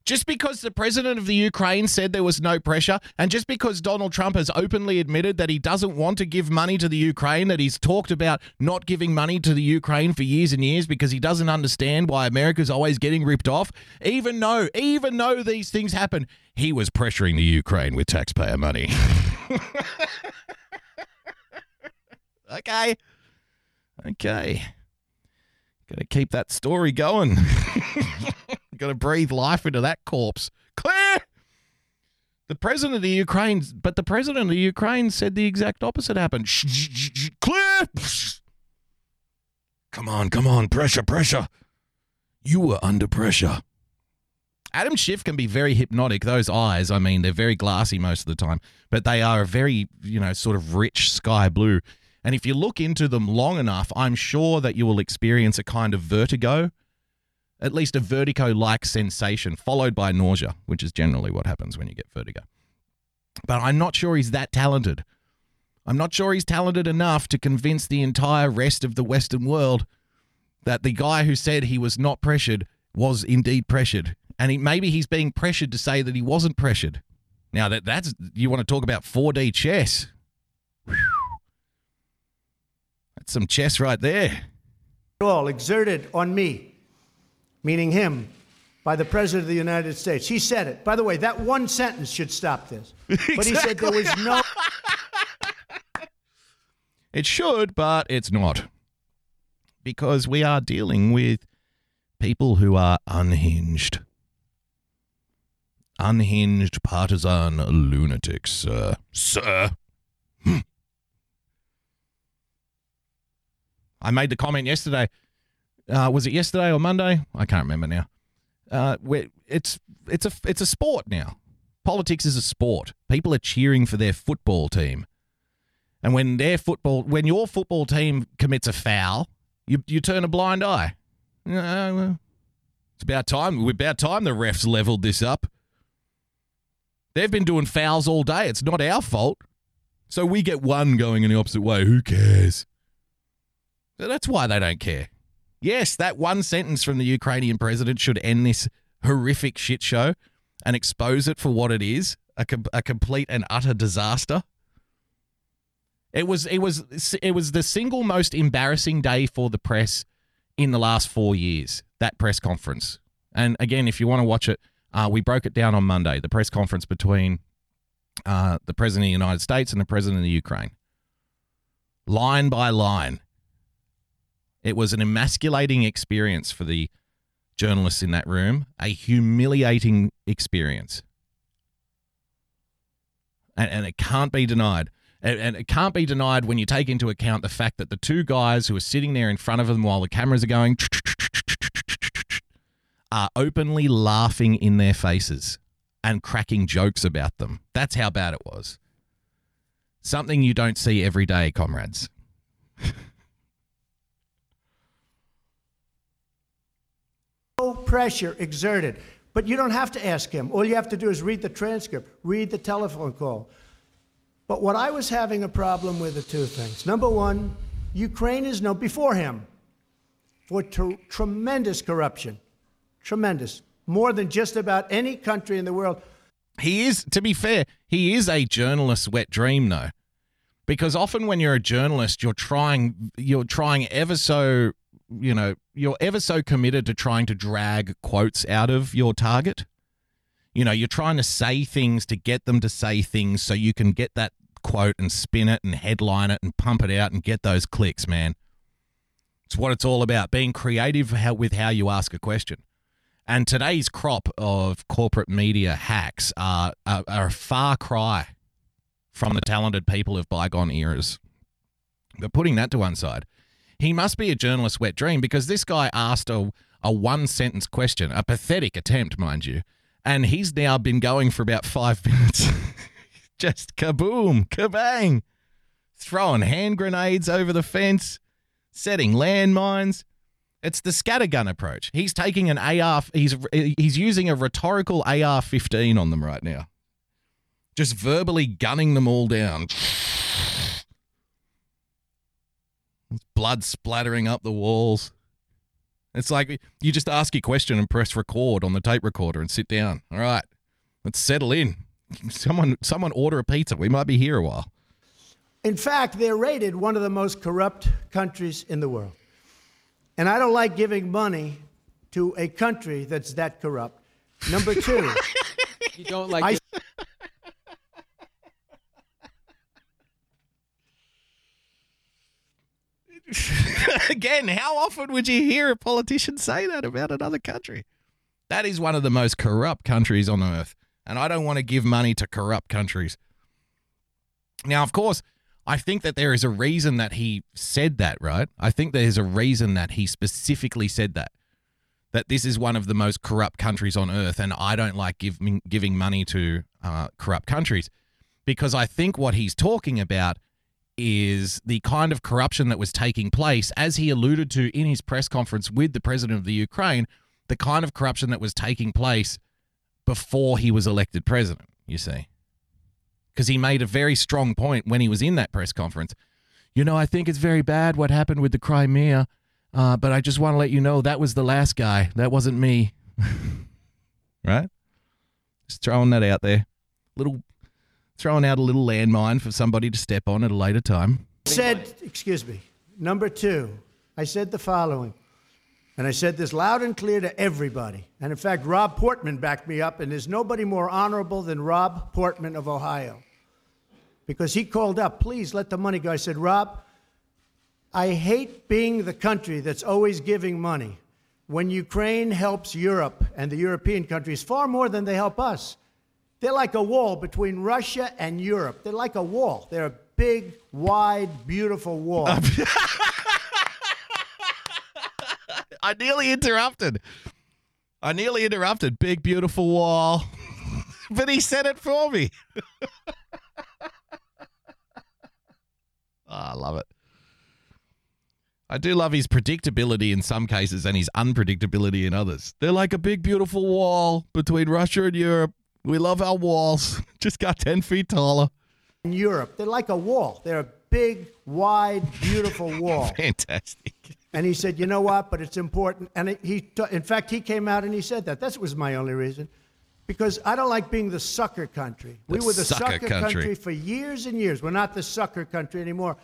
Just because the president of the Ukraine said there was no pressure, and just because Donald Trump has openly admitted that he doesn't want to give money to the Ukraine, that he's talked about not giving money to the Ukraine for years and years because he doesn't understand why America's always getting ripped off, even though, even though these things happen, he was pressuring the Ukraine with taxpayer money. (laughs) okay. Okay. Got to keep that story going. (laughs) Got to breathe life into that corpse. Clear. The president of the Ukraine, but the president of the Ukraine said the exact opposite happened. Shh, Clear. Come on, come on, pressure, pressure. You were under pressure. Adam Schiff can be very hypnotic. Those eyes, I mean, they're very glassy most of the time, but they are a very, you know, sort of rich sky blue. And if you look into them long enough, I'm sure that you will experience a kind of vertigo, at least a vertigo like sensation, followed by nausea, which is generally what happens when you get vertigo. But I'm not sure he's that talented. I'm not sure he's talented enough to convince the entire rest of the Western world that the guy who said he was not pressured was indeed pressured. And he, maybe he's being pressured to say that he wasn't pressured. Now, that, that's you want to talk about 4D chess. Whew. That's some chess right there. all exerted on me, meaning him, by the President of the United States. He said it. By the way, that one sentence should stop this. (laughs) But he said there was no. (laughs) It should, but it's not. Because we are dealing with people who are unhinged. Unhinged partisan lunatics, sir. Sir. Hmm. I made the comment yesterday. Uh, was it yesterday or Monday? I can't remember now. uh, it's it's a it's a sport now. Politics is a sport. People are cheering for their football team, and when their football when your football team commits a foul, you you turn a blind eye. Uh, it's about time. About time the refs leveled this up. They've been doing fouls all day. It's not our fault. So we get one going in the opposite way. Who cares? That's why they don't care. Yes, that one sentence from the Ukrainian president should end this horrific shit show and expose it for what it is a, com- a complete and utter disaster. It was it was it was the single most embarrassing day for the press in the last four years. That press conference, and again, if you want to watch it, uh, we broke it down on Monday. The press conference between uh, the president of the United States and the president of the Ukraine, line by line. It was an emasculating experience for the journalists in that room, a humiliating experience. And, and it can't be denied. And, and it can't be denied when you take into account the fact that the two guys who are sitting there in front of them while the cameras are going are openly laughing in their faces and cracking jokes about them. That's how bad it was. Something you don't see every day, comrades. (laughs) pressure exerted. But you don't have to ask him. All you have to do is read the transcript, read the telephone call. But what I was having a problem with are two things. Number one, Ukraine is known before him for tr- tremendous corruption. Tremendous. More than just about any country in the world. He is, to be fair, he is a journalist's wet dream, though, because often when you're a journalist, you're trying, you're trying ever so, you know, you're ever so committed to trying to drag quotes out of your target. You know, you're trying to say things to get them to say things so you can get that quote and spin it and headline it and pump it out and get those clicks, man. It's what it's all about being creative with how you ask a question. And today's crop of corporate media hacks are, are, are a far cry from the talented people of bygone eras. But putting that to one side, he must be a journalist's wet dream because this guy asked a, a one sentence question, a pathetic attempt, mind you, and he's now been going for about five (laughs) minutes. Just kaboom, kabang, throwing hand grenades over the fence, setting landmines. It's the scattergun approach. He's taking an AR. He's he's using a rhetorical AR-15 on them right now, just verbally gunning them all down. Blood splattering up the walls. It's like you just ask your question and press record on the tape recorder and sit down. All right, let's settle in. (laughs) Someone, someone order a pizza. We might be here a while. In fact, they're rated one of the most corrupt countries in the world. And I don't like giving money to a country that's that corrupt. Number two, (laughs) You don't like. I- (laughs) Again, how often would you hear a politician say that about another country? That is one of the most corrupt countries on earth. And I don't want to give money to corrupt countries. Now, of course, I think that there is a reason that he said that, right? I think there's a reason that he specifically said that. That this is one of the most corrupt countries on earth, and I don't like giving giving money to uh, corrupt countries because I think what he's talking about is the kind of corruption that was taking place, as he alluded to in his press conference with the president of the Ukraine, the kind of corruption that was taking place before he was elected president, you see. Because he made a very strong point when he was in that press conference. You know, I think it's very bad what happened with the Crimea, uh, but I just want to let you know that was the last guy. That wasn't me. (laughs) right? Just throwing that out there. Little throwing out a little landmine for somebody to step on at a later time. said, excuse me, number two, I said the following. And I said this loud and clear to everybody. And in fact, Rob Portman backed me up, and there's nobody more honorable than Rob Portman of Ohio. Because he called up, please let the money go. I said, Rob, I hate being the country that's always giving money. When Ukraine helps Europe and the European countries far more than they help us, they're like a wall between Russia and Europe. They're like a wall. They're a big, wide, beautiful wall. (laughs) I nearly interrupted. I nearly interrupted. Big, beautiful wall. (laughs) but he said it for me. Oh, I love it. I do love his predictability in some cases and his unpredictability in others. They're like a big, beautiful wall between Russia and Europe. We love our walls. (laughs) Just got 10 feet taller. In Europe, they're like a wall. They're a big, wide, beautiful (laughs) wall. Fantastic. And he said, you know what? But it's important. And he, in fact, he came out and he said that. That was my only reason. Because I don't like being the sucker country. we The were the sucker sucker, country. country. for years and years. We're not the sucker country anymore.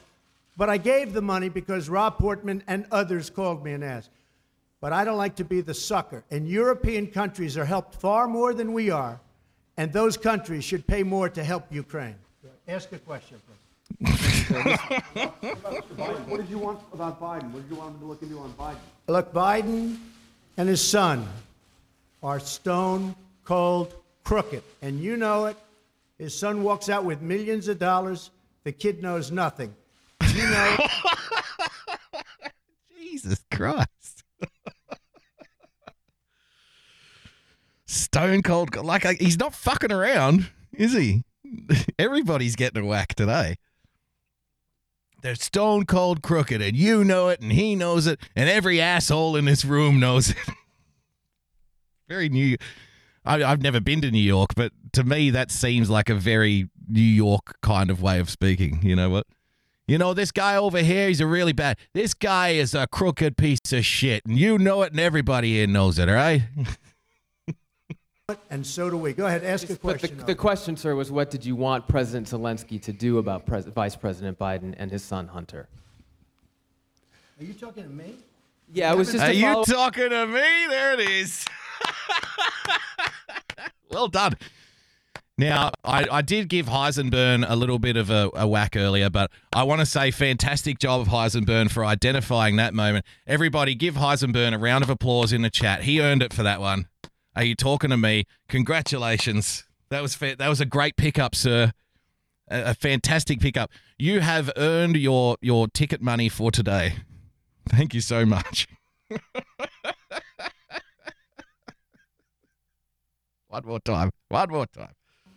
But I gave the money because Rob Portman and others called me and asked. But I don't like to be the sucker. And European countries are helped far more than we are. And those countries should pay more to help Ukraine. Ask a question, please. What did you want about Biden? What did you want him to look into on Biden? Look, Biden and his son are stone cold crooked, and you know it. His son walks out with millions of dollars. The kid knows nothing. You know, (laughs) Jesus Christ. Stone cold. Like, uh, he's not fucking around, is he? (laughs) Everybody's getting a whack today. They're stone cold crooked, and you know it, and he knows it, and every asshole in this room knows it. (laughs) very new. I, I've never been to New York, but to me, that seems like a very New York kind of way of speaking. You know what? You know, this guy over here, he's a really bad. This guy is a crooked piece of shit, and you know it, and everybody here knows it, all right? (laughs) and so do we. Go ahead, ask a question. But the, question. the question, sir, was what did you want President Zelensky to do about Pres- Vice President Biden and his son Hunter? Are you talking to me? Yeah, it was just Are a you follow- talking to me? There it is. (laughs) well done. Now, I, I did give Heisenberg a little bit of a, a whack earlier, but I want to say fantastic job of Heisenberg for identifying that moment. Everybody give Heisenberg a round of applause in the chat. He earned it for that one. Are you talking to me? Congratulations. That was fa- that was a great pickup, sir. A, a fantastic pickup. You have earned your your ticket money for today. Thank you so much. (laughs) One more time. One more time.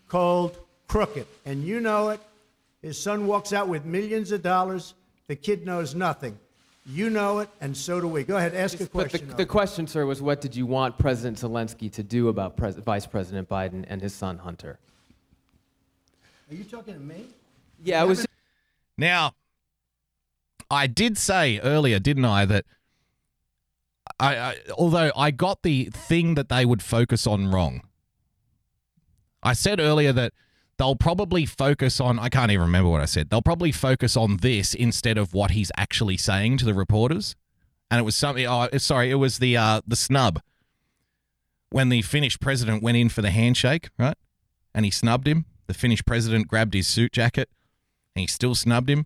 Cold crooked, and you know it. His son walks out with millions of dollars. The kid knows nothing. You know it, and so do we. Go ahead, ask a But the, question. the question, sir, was what did you want President Zelensky to do about Pres- Vice President Biden and his son Hunter? Are you talking to me? Yeah, I was. Now, I did say earlier, didn't I, that I, I although I got the thing that they would focus on wrong. I said earlier that they'll probably focus on I can't even remember what I said. They'll probably focus on this instead of what he's actually saying to the reporters. And it was something oh sorry, it was the uh the snub. When the Finnish president went in for the handshake, right? And he snubbed him. The Finnish president grabbed his suit jacket and he still snubbed him.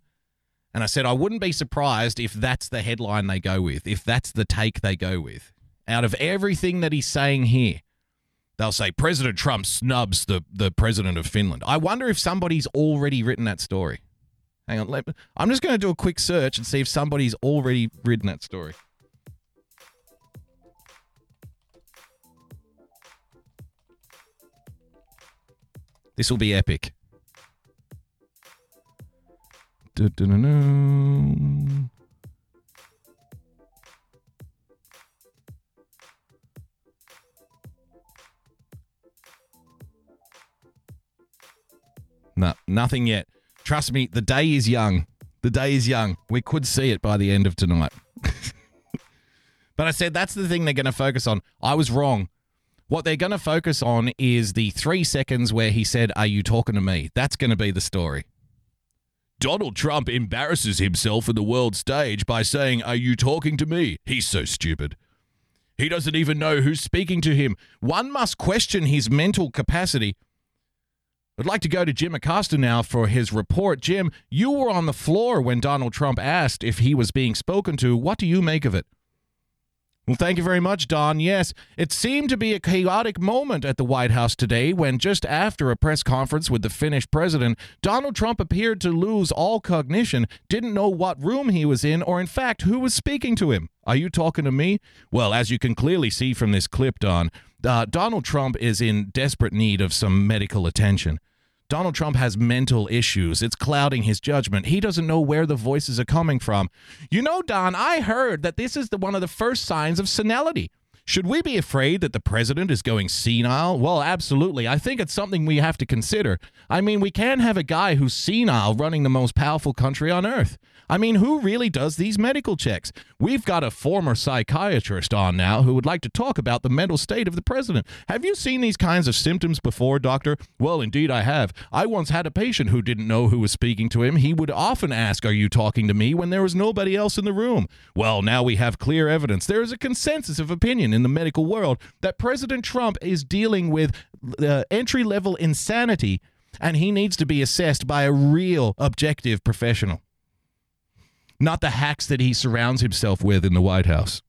And I said, I wouldn't be surprised if that's the headline they go with, if that's the take they go with. Out of everything that he's saying here, they'll say President Trump snubs the, the president of Finland. I wonder if somebody's already written that story. Hang on, let, I'm just going to do a quick search and see if somebody's already written that story. This will be epic. Du-du-du-du. No, nothing yet. Trust me, the day is young. The day is young. We could see it by the end of tonight. (laughs) but I said that's the thing they're going to focus on. I was wrong. What they're going to focus on is the three seconds where he said, Are you talking to me? That's going to be the story. Donald Trump embarrasses himself in the world stage by saying, Are you talking to me? He's so stupid. He doesn't even know who's speaking to him. One must question his mental capacity. I'd like to go to Jim Acosta now for his report. Jim, you were on the floor when Donald Trump asked if he was being spoken to. What do you make of it? Well, thank you very much, Don. Yes, it seemed to be a chaotic moment at the White House today when, just after a press conference with the Finnish president, Donald Trump appeared to lose all cognition, didn't know what room he was in, or in fact, who was speaking to him. Are you talking to me? Well, as you can clearly see from this clip, Don, uh, Donald Trump is in desperate need of some medical attention. Donald Trump has mental issues. It's clouding his judgment. He doesn't know where the voices are coming from. You know, Don, I heard that this is the, one of the first signs of senility. Should we be afraid that the president is going senile? Well, absolutely. I think it's something we have to consider. I mean, we can't have a guy who's senile running the most powerful country on earth. I mean, who really does these medical checks? We've got a former psychiatrist on now who would like to talk about the mental state of the president. Have you seen these kinds of symptoms before, doctor? Well, indeed, I have. I once had a patient who didn't know who was speaking to him. He would often ask, Are you talking to me? when there was nobody else in the room. Well, now we have clear evidence. There is a consensus of opinion in the medical world that President Trump is dealing with uh, entry level insanity and he needs to be assessed by a real objective professional not the hacks that he surrounds himself with in the White House.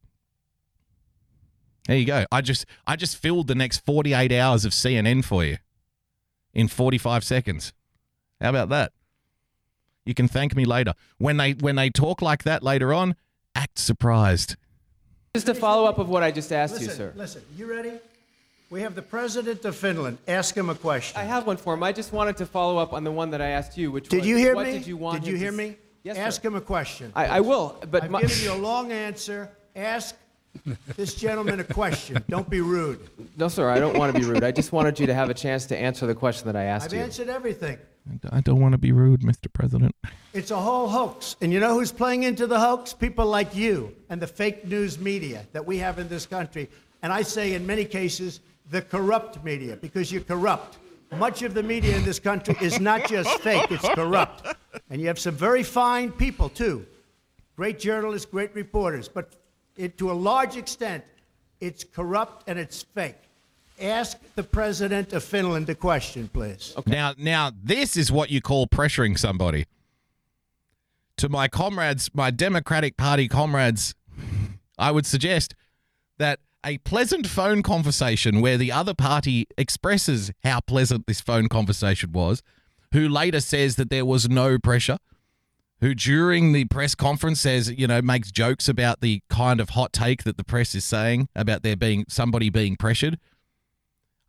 There you go. I just I just filled the next 48 hours of CNN for you in 45 seconds. How about that? You can thank me later. When they when they talk like that later on, act surprised. Just a follow up of what I just asked Listen, you, sir. listen, you ready? We have the president of Finland. Ask him a question. I have one for him. I just wanted to follow up on the one that I asked you, which Did was you hear what me? did you want Did you hear to me? S- Yes, Ask sir. him a question. I, I will, but I've my, given you a long answer. Ask this gentleman a question. Don't be rude. no, sir. I don't want to be rude. I just wanted you to have a chance to answer the question that I asked you. I've you. answered everything. I don't want to be rude, Mr. President. It's a whole hoax. And you know who's playing into the hoax? People like you and the fake news media that we have in this country. And I say, in many cases, the corrupt media, because you're corrupt. Much of the media in this country is not just fake, it's corrupt. And you have some very fine people, too. Great journalists, great reporters. But it, to a large extent, it's corrupt and it's fake. Ask the president of Finland a question, please. Now, now this is what you call pressuring somebody. To my comrades, my Democratic Party comrades, I would suggest that a pleasant phone conversation where the other party expresses how pleasant this phone conversation was, who later says that there was no pressure, who during the press conference says, you know, makes jokes about the kind of hot take that the press is saying about there being somebody being pressured.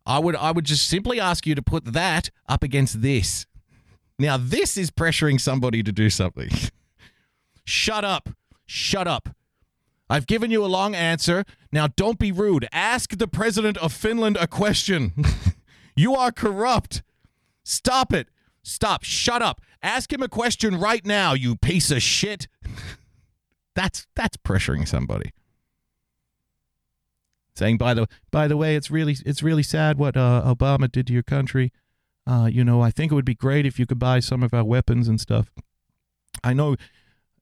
I would I would just simply ask you to put that up against this. Now this is pressuring somebody to do something. (laughs) Shut up. Shut up. I've given you a long answer. Now don't be rude. Ask the president of Finland a question. (laughs) you are corrupt. Stop it. Stop. Shut up. Ask him a question right now, you piece of shit. (laughs) that's that's pressuring somebody saying by the by the way it's really it's really sad what uh, Obama did to your country. Uh, you know, I think it would be great if you could buy some of our weapons and stuff. I know.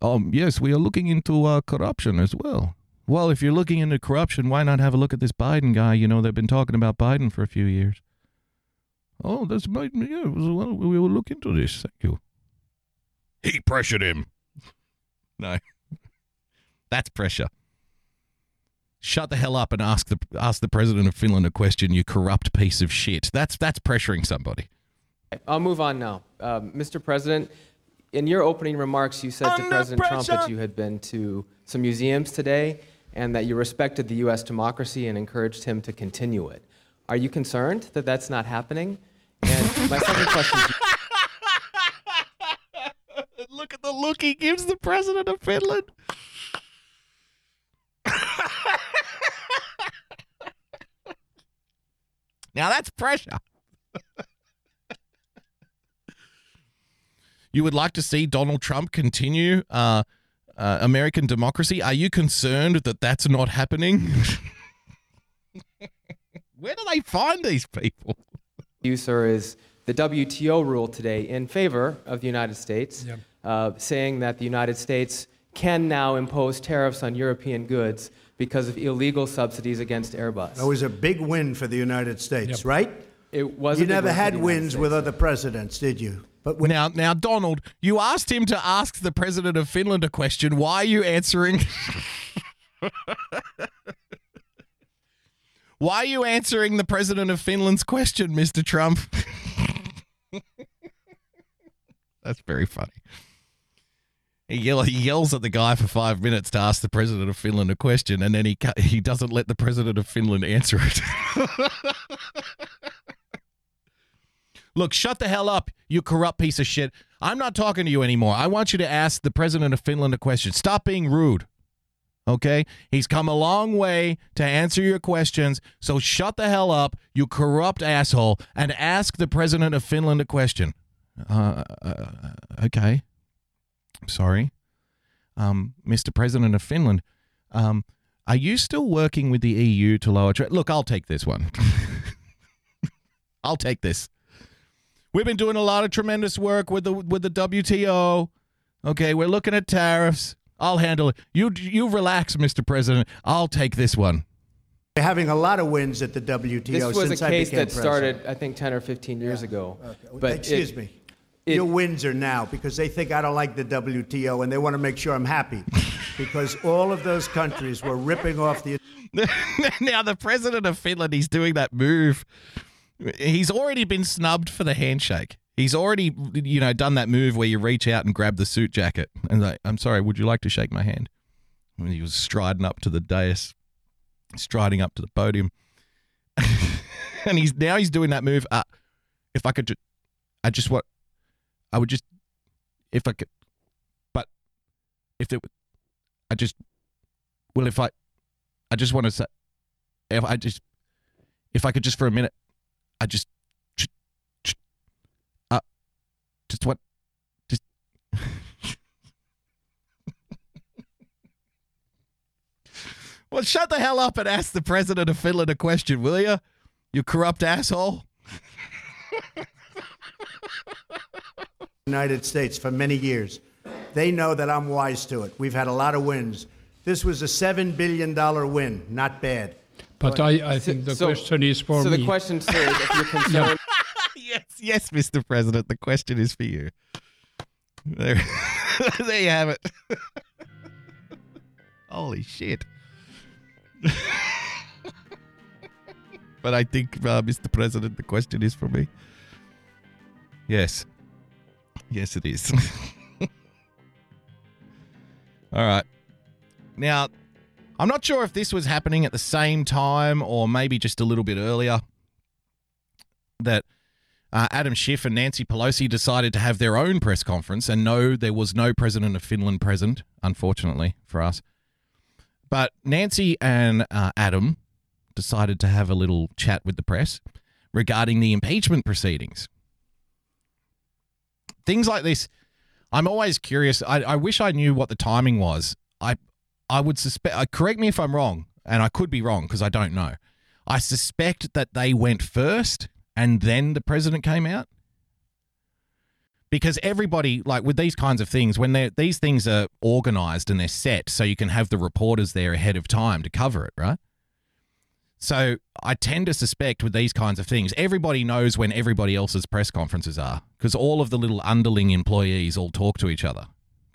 Um, yes, we are looking into uh, corruption as well. Well, if you're looking into corruption, why not have a look at this Biden guy? You know, they've been talking about Biden for a few years. Oh, that's Biden. Yeah, well, we will look into this. Thank you. He pressured him. (laughs) no, that's pressure. Shut the hell up and ask the ask the president of Finland a question. You corrupt piece of shit. That's that's pressuring somebody. I'll move on now. Um, Mr. President, in your opening remarks, you said to Under President Trump that you had been to some museums today and that you respected the U.S. democracy and encouraged him to continue it. Are you concerned that that's not happening? And my second question to (laughs) Look at the look he gives the president of Finland. (laughs) now that's pressure. You would like to see Donald Trump continue uh, uh, American democracy? Are you concerned that that's not happening? (laughs) Where do they find these people? you, sir, is the WTO rule today in favor of the United States, uh, saying that the United States can now impose tariffs on European goods because of illegal subsidies against Airbus. That was a big win for the United States, right? it was a You big never win for had the wins States, with other presidents, did you? But when, Now, now, Donald, you asked him to ask the president of Finland a question. Why are you answering? (laughs) Why are you answering the president of Finland's question, Mr. Trump? (laughs) That's very funny. He, yell, he yells at the guy for five minutes to ask the president of Finland a question, and then he he doesn't let the president of Finland answer it. (laughs) Look, shut the hell up, you corrupt piece of shit. I'm not talking to you anymore. I want you to ask the president of Finland a question. Stop being rude. Okay? He's come a long way to answer your questions. So shut the hell up, you corrupt asshole, and ask the president of Finland a question. Uh, uh, okay. Sorry. Um, Mr. President of Finland, um, are you still working with the EU to lower trade? Look, I'll take this one. (laughs) I'll take this. We've been doing a lot of tremendous work with the with the WTO. Okay, we're looking at tariffs. I'll handle it. You you relax, Mr. President. I'll take this one. We're having a lot of wins at the WTO This was since a I case became that started, I think, 10 or 15 years ago. But Excuse it- me. it- Your wins are now because they think I don't like the WTO and they want to make sure I'm happy (laughs) because all of those countries were ripping off the (laughs) now the president of Finland, he's doing that move. He's already been snubbed for the handshake. He's already, you know, done that move where you reach out and grab the suit jacket and like, I'm sorry, would you like to shake my hand? And he was striding up to the dais, striding up to the podium, (laughs) and he's now he's doing that move. Uh, if I could, ju- I just what, I would just, if I could, but if it, I just, well, if I, I just want to say, if I just, if I could just for a minute, I just, uh, just what, just. (laughs) well, shut the hell up and ask the president of Finland a question, will you? You corrupt asshole. United States for many years. They know that I'm wise to it. We've had a lot of wins. This was a $7 billion win. Not bad. But I, I think the So- question is for so me. the question, sir, is if you're (laughs) concerned, yes, yes, Mr. President. The question is for you. There, (laughs) there you have it. (laughs) Holy shit. but I think, uh, Mr. President, the question is for me. Yes. Yes, it is. All right. Now, I'm not sure if this was happening at the same time or maybe just a little bit earlier that uh, Adam Schiff and Nancy Pelosi decided to have their own press conference. And no, there was no president of Finland present, unfortunately for us. But Nancy and uh, Adam decided to have a little chat with the press regarding the impeachment proceedings. Things like this, I'm always curious. I, I wish I knew what the timing was. I, I would suspect. Uh, correct me if I'm wrong, and I could be wrong because I don't know. I suspect that they went first and then the president came out. Because everybody, like with these kinds of things, when they're these things are organized and they're set, so you can have the reporters there ahead of time to cover it, right? So I tend to suspect with these kinds of things, everybody knows when everybody else's press conferences are because all of the little underling employees all talk to each other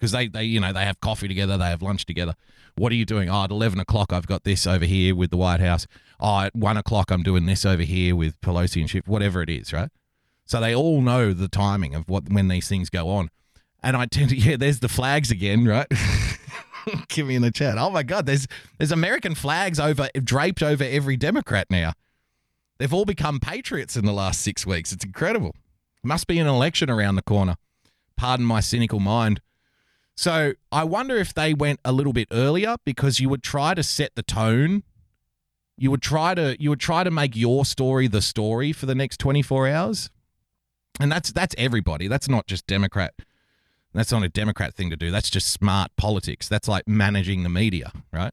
because they, they, you know, they have coffee together, they have lunch together. What are you doing? Oh, at 11 o'clock, I've got this over here with the White House. Oh, at one o'clock, I'm doing this over here with Pelosi and Schiff, whatever it is, right? So they all know the timing of what when these things go on. And I tend to, (laughs) yeah, there's the flags again, right? (laughs) Give me in the chat. Oh my God, there's there's American flags over draped over every Democrat now. They've all become patriots in the last six weeks. It's incredible. Must be an election around the corner. Pardon my cynical mind. So I wonder if they went a little bit earlier because you would try to set the tone. You would try to you would try to make your story the story for the next 24 hours. And that's that's everybody. That's not just Democrat. That's not a Democrat thing to do. That's just smart politics. That's like managing the media, right?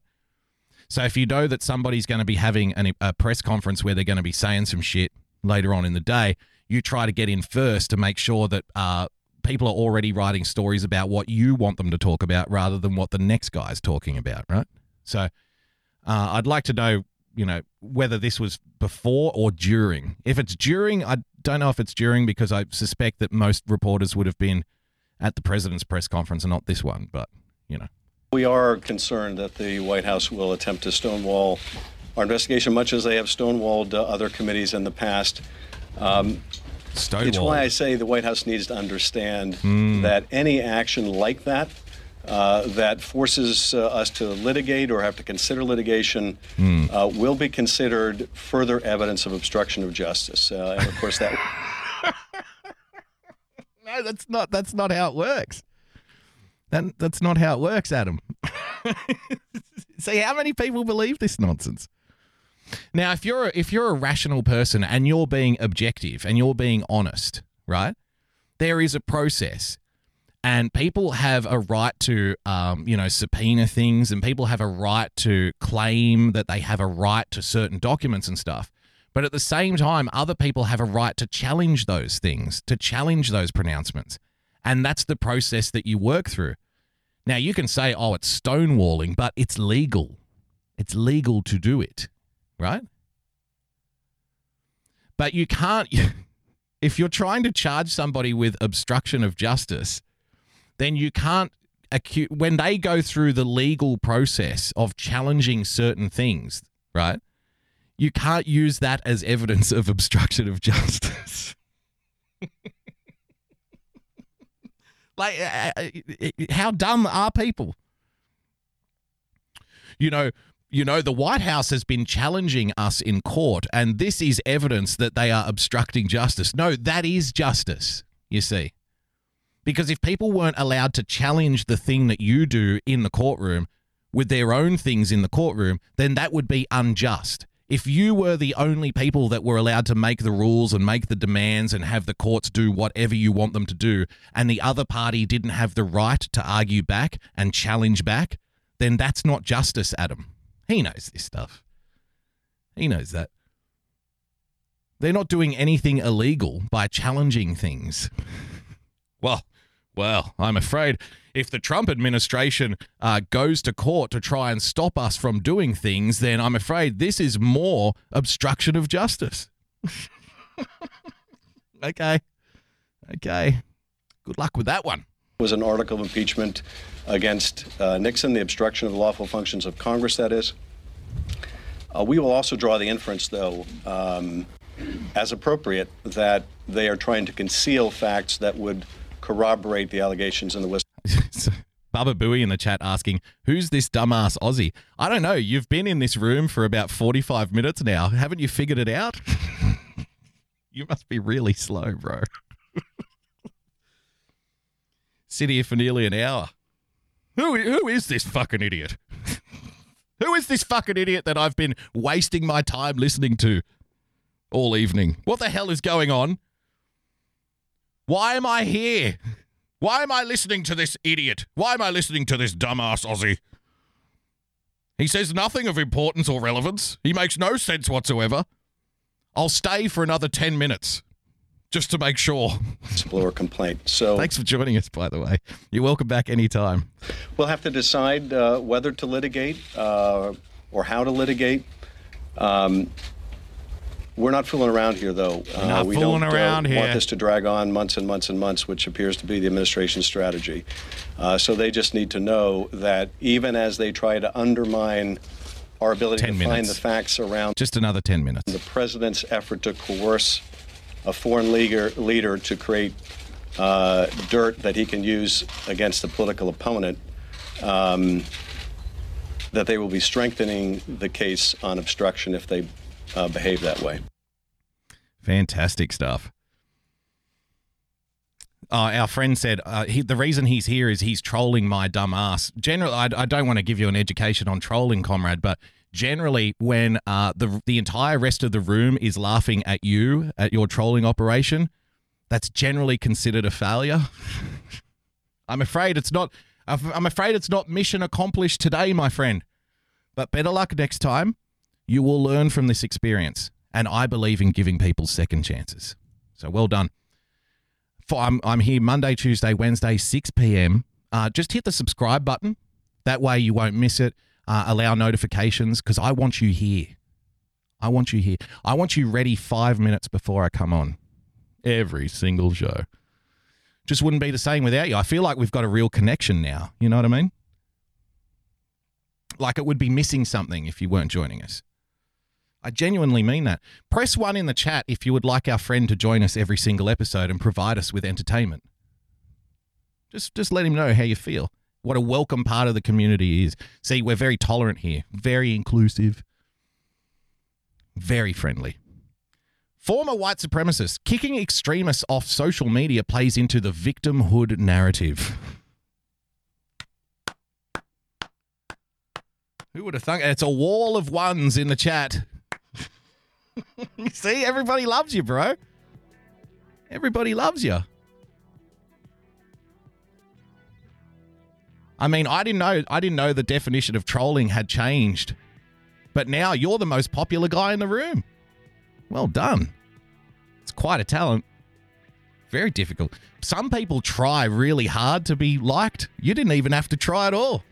So if you know that somebody's going to be having an, a press conference where they're going to be saying some shit later on in the day, you try to get in first to make sure that uh, people are already writing stories about what you want them to talk about rather than what the next guy's talking about, right? So uh, I'd like to know, you know, whether this was before or during. If it's during, I don't know if it's during because I suspect that most reporters would have been at the president's press conference and not this one, but, you know. We are concerned that the White House will attempt to stonewall our investigation, much as they have stonewalled uh, other committees in the past. Um, Stonewall. it's why I say the White House needs to understand that any action like that, uh, that forces uh, us to litigate or have to consider litigation, uh, will be considered further evidence of obstruction of justice. Uh, and of course, that. (laughs) No, that's not. That's not how it works. That, that's not how it works, Adam. (laughs) See, how many people believe this nonsense? Now, if you're if you're a rational person and you're being objective and you're being honest, right? There is a process, and people have a right to, um, you know, subpoena things, and people have a right to claim that they have a right to certain documents and stuff. But at the same time, other people have a right to challenge those things, to challenge those pronouncements. And that's the process that you work through. Now, you can say, oh, it's stonewalling, but it's legal. It's legal to do it, right? But you can't, (laughs) if you're trying to charge somebody with obstruction of justice, then you can't when they go through the legal process of challenging certain things, right? You can't use that as evidence of obstruction of justice. (laughs) like, uh, uh, how dumb are people? You know, you know, the White House has been challenging us in court, and this is evidence that they are obstructing justice. No, that is justice, you see. Because if people weren't allowed to challenge the thing that you do in the courtroom with their own things in the courtroom, then that would be unjust. If you were the only people that were allowed to make the rules and make the demands and have the courts do whatever you want them to do, and the other party didn't have the right to argue back and challenge back, then that's not justice, Adam. He knows this stuff. He knows that. They're not doing anything illegal by challenging things. (laughs) Well, well, I'm afraid if the Trump administration uh, goes to court to try and stop us from doing things, then I'm afraid this is more obstruction of justice. (laughs) okay. Okay. Good luck with that one. Was an article of impeachment against uh, Nixon, the obstruction of the lawful functions of Congress, that is. Uh, we will also draw the inference, though, um, as appropriate, that they are trying to conceal facts that would corroborate the allegations in the whistle. (laughs) Baba Booey in the chat asking, Who's this dumbass Aussie? I don't know. You've been in this room for about 45 minutes now. Haven't you figured it out? (laughs) you must be really slow, bro. (laughs) Sit here for nearly an hour. Who, who is this fucking idiot? (laughs) who is this fucking idiot that I've been wasting my time listening to all evening? What the hell is going on? Why am I here? Why am I listening to this idiot? Why am I listening to this dumbass Aussie? He says nothing of importance or relevance. He makes no sense whatsoever. I'll stay for another 10 minutes just to make sure. whistleblower complaint. So Thanks for joining us, by the way. You're welcome back anytime. we'll have to decide uh, whether to litigate uh, or how to litigate. Um, we're not fooling around here, though. Uh, not we fooling don't around uh, here. want this to drag on months and months and months, which appears to be the administration's strategy. Uh, so they just need to know that even as they try to undermine our ability 10 to find the facts around Just another 10 minutes. the president's effort to coerce a foreign leader, leader to create uh, dirt that he can use against a political opponent, um, that they will be strengthening the case on obstruction if they uh, behave that way. Fantastic stuff. Uh, our friend said uh, he, the reason he's here is he's trolling my dumb ass. Generally, I, I don't want to give you an education on trolling, comrade, but generally, when uh, the the entire rest of the room is laughing at you at your trolling operation, that's generally considered a failure. (laughs) I'm afraid it's not. I'm afraid it's not mission accomplished today, my friend. But better luck next time. You will learn from this experience, and I believe in giving people second chances. So well done. For, I'm, I'm here Monday, Tuesday, Wednesday, 6 p.m. Uh, just hit the subscribe button. That way you won't miss it. Uh, allow notifications because I want you here. I want you here. I want you ready five minutes before I come on. Every single show. Just wouldn't be the same without you. I feel like we've got a real connection now. You know what I mean? Like it would be missing something if you weren't joining us. I genuinely mean that. Press one in the chat if you would like our friend to join us every single episode and provide us with entertainment. Just just let him know how you feel. What a welcome part of the community is. See, we're very tolerant here, very inclusive, very friendly. Former white supremacist kicking extremists off social media plays into the victimhood narrative. Who would have thunk? It's a wall of ones in the chat. (laughs) See, everybody loves you, bro. Everybody loves you. I mean, I didn't know I didn't know the definition of trolling had changed. But now you're the most popular guy in the room. Well done. It's quite a talent. Very difficult. Some people try really hard to be liked. You didn't even have to try at all.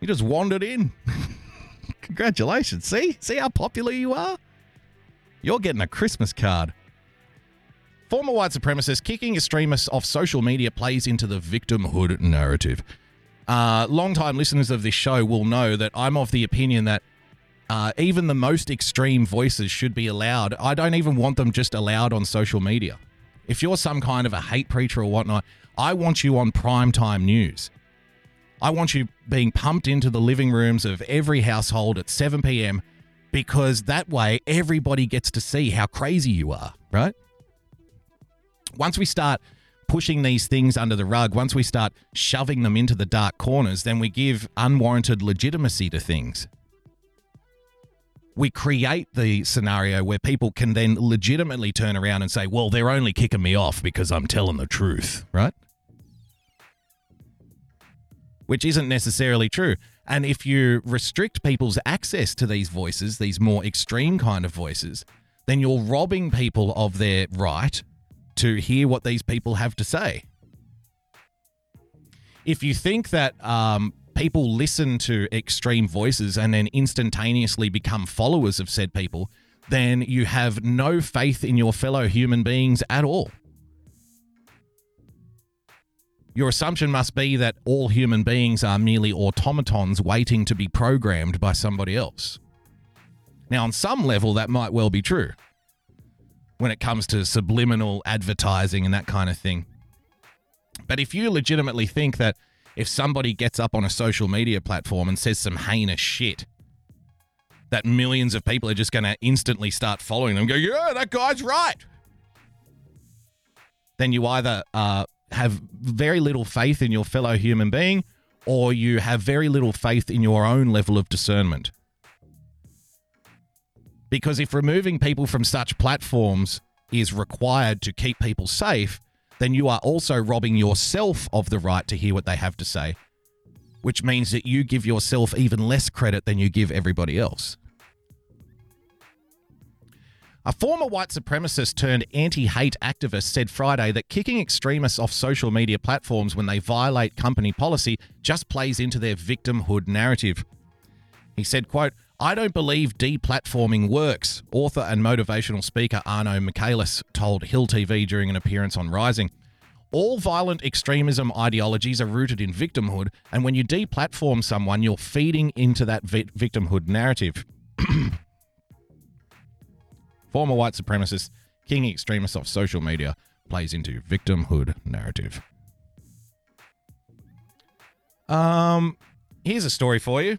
You just wandered in. (laughs) Congratulations. See? See how popular you are? You're getting a Christmas card. Former white supremacist kicking extremists off social media plays into the victimhood narrative. Uh, long-time listeners of this show will know that I'm of the opinion that uh, even the most extreme voices should be allowed. I don't even want them just allowed on social media. If you're some kind of a hate preacher or whatnot, I want you on primetime news. I want you being pumped into the living rooms of every household at 7 p.m. because that way everybody gets to see how crazy you are, right? Once we start pushing these things under the rug, once we start shoving them into the dark corners, then we give unwarranted legitimacy to things. We create the scenario where people can then legitimately turn around and say, well, they're only kicking me off because I'm telling the truth, right? Which isn't necessarily true. And if you restrict people's access to these voices, these more extreme kind of voices, then you're robbing people of their right to hear what these people have to say. If you think that um, people listen to extreme voices and then instantaneously become followers of said people, then you have no faith in your fellow human beings at all. Your assumption must be that all human beings are merely automatons waiting to be programmed by somebody else. Now, on some level, that might well be true when it comes to subliminal advertising and that kind of thing. But if you legitimately think that if somebody gets up on a social media platform and says some heinous shit, that millions of people are just going to instantly start following them, go, yeah, that guy's right. Then you either uh, have very little faith in your fellow human being or you have very little faith in your own level of discernment. Because if removing people from such platforms is required to keep people safe, then you are also robbing yourself of the right to hear what they have to say, which means that you give yourself even less credit than you give everybody else. A former white supremacist turned anti hate activist said Friday that kicking extremists off social media platforms when they violate company policy just plays into their victimhood narrative. He said, quote, I don't believe deplatforming works, author and motivational speaker Arno Michaelis told Hill TV during an appearance on Rising. All violent extremism ideologies are rooted in victimhood, and when you deplatform someone, you're feeding into that vi- victimhood narrative. (clears throat) Former white supremacist, king extremist of social media, plays into victimhood narrative. Um, here's a story for you.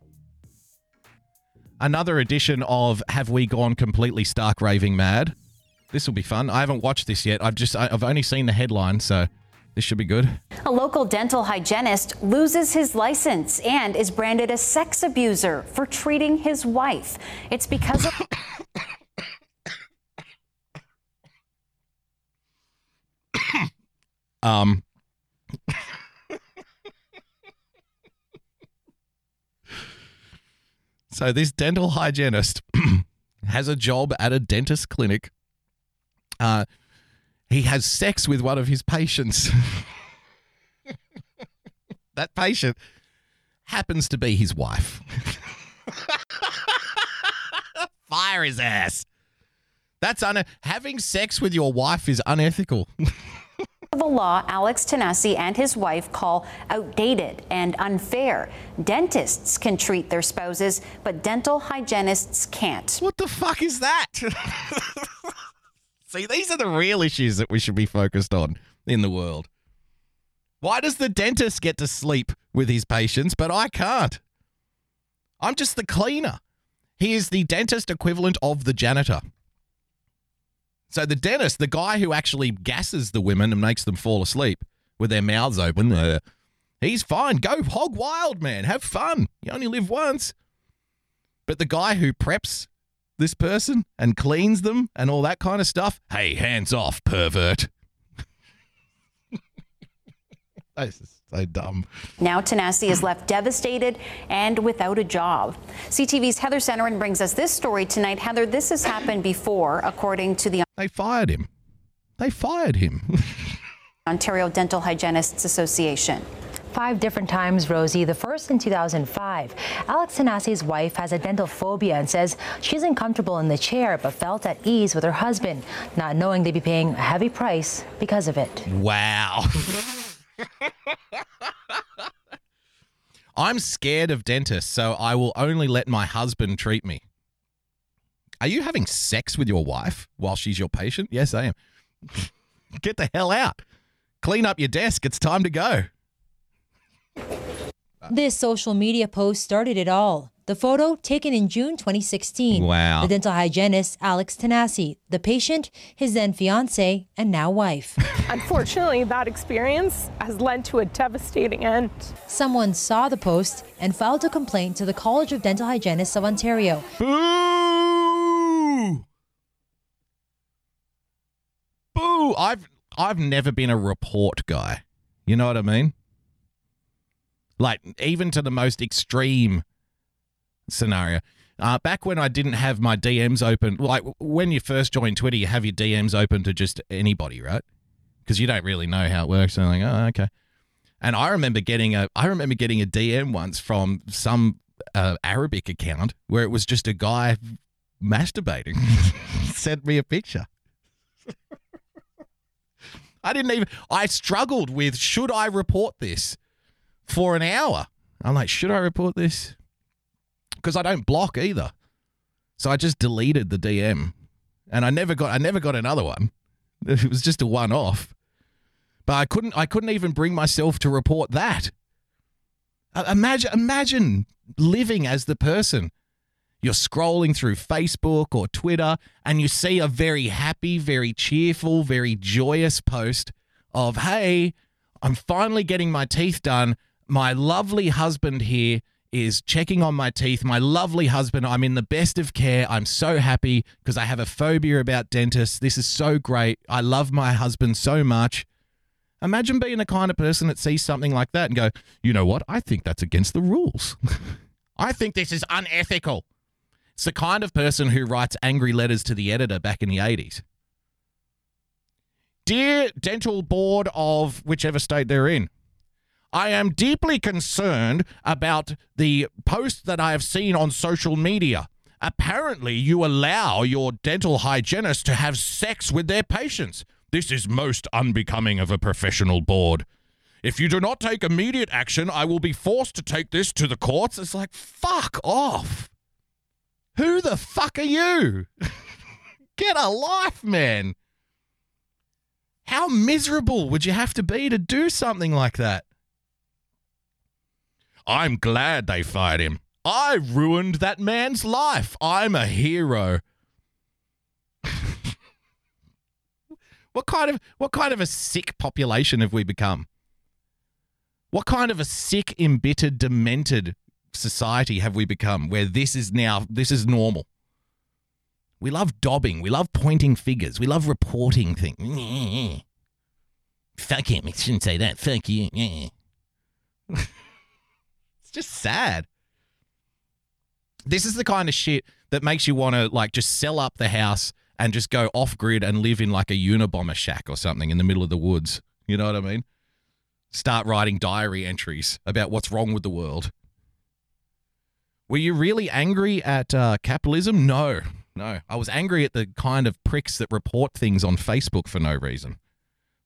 Another edition of Have We Gone Completely Stark Raving Mad? This will be fun. I haven't watched this yet. I've just I've only seen the headline, so this should be good. A local dental hygienist loses his license and is branded a sex abuser for treating his wife. It's because of (coughs) Um So this dental hygienist (clears throat) has a job at a dentist clinic. Uh, he has sex with one of his patients. (laughs) that patient happens to be his wife. (laughs) Fire his ass. That's un- having sex with your wife is unethical. (laughs) a law Alex Tanasi and his wife call outdated and unfair. Dentists can treat their spouses, but dental hygienists can't. What the fuck is that? (laughs) See, these are the real issues that we should be focused on in the world. Why does the dentist get to sleep with his patients, but I can't? I'm just the cleaner. He is the dentist equivalent of the janitor. So the dentist, the guy who actually gasses the women and makes them fall asleep with their mouths open, uh, he's fine. Go hog wild, man. Have fun. You only live once. But the guy who preps this person and cleans them and all that kind of stuff, hey, hands off, pervert. (laughs) this is dumb. Now Tanasi is left devastated and without a job. CTV's Heather Senoran brings us this story tonight. Heather, this has happened before, according to the They fired him. They fired him. (laughs) Ontario Dental Hygienists Association. Five different times, Rosie. The first in 2005. Alex Tanasi's wife has a dental phobia and says she isn't comfortable in the chair but felt at ease with her husband, not knowing they'd be paying a heavy price because of it. wow. (laughs) (laughs) I'm scared of dentists, so I will only let my husband treat me. Are you having sex with your wife while she's your patient? Yes, I am. (laughs) Get the hell out. Clean up your desk. It's time to go. This social media post started it all. The photo taken in June 2016. Wow. The dental hygienist, Alex Tanasi. The patient, his then fiance and now wife. (laughs) Unfortunately, that experience has led to a devastating end. Someone saw the post and filed a complaint to the College of Dental Hygienists of Ontario. Boo! Boo! I've I've never been a report guy. You know what I mean? Like even to the most extreme scenario. Uh, back when I didn't have my DMs open, like when you first join Twitter, you have your DMs open to just anybody, right? Because you don't really know how it works. And like, oh, okay. And I remember getting a, I remember getting a DM once from some uh, Arabic account where it was just a guy masturbating. (laughs) Sent me a picture. I didn't even. I struggled with should I report this for an hour. I'm like, should I report this? Because I don't block either. So I just deleted the DM, and I never got. I never got another one. (laughs) It was just a one-off. But I couldn't. I couldn't even bring myself to report that. Imagine. Imagine living as the person. You're scrolling through Facebook or Twitter and you see a very happy, very cheerful, very joyous post of, hey, I'm finally getting my teeth done. My lovely husband here is checking on my teeth. My lovely husband, I'm in the best of care. I'm so happy because I have a phobia about dentists. This is so great. I love my husband so much. Imagine being the kind of person that sees something like that and go, you know what? I think that's against the rules. (laughs) I think this is unethical. It's the kind of person who writes angry letters to the editor back in the 80s. Dear Dental Board of whichever state they're in, I am deeply concerned about the post that I have seen on social media. Apparently, you allow your dental hygienist to have sex with their patients. This is most unbecoming of a professional board. If you do not take immediate action, I will be forced to take this to the courts. It's like, fuck off. Who the fuck are you? (laughs) Get a life, man. How miserable would you have to be to do something like that? I'm glad they fired him. I ruined that man's life. I'm a hero. (laughs) what kind of what kind of a sick population have we become? What kind of a sick, embittered, demented society have we become where this is now this is normal? We love dobbing, we love pointing figures, we love reporting things. (laughs) Fuck him, I shouldn't say that. Fuck you. (laughs) just sad. This is the kind of shit that makes you want to like just sell up the house and just go off grid and live in like a Unabomber shack or something in the middle of the woods. You know what I mean? Start writing diary entries about what's wrong with the world. Were you really angry at uh, capitalism? No, no. I was angry at the kind of pricks that report things on Facebook for no reason.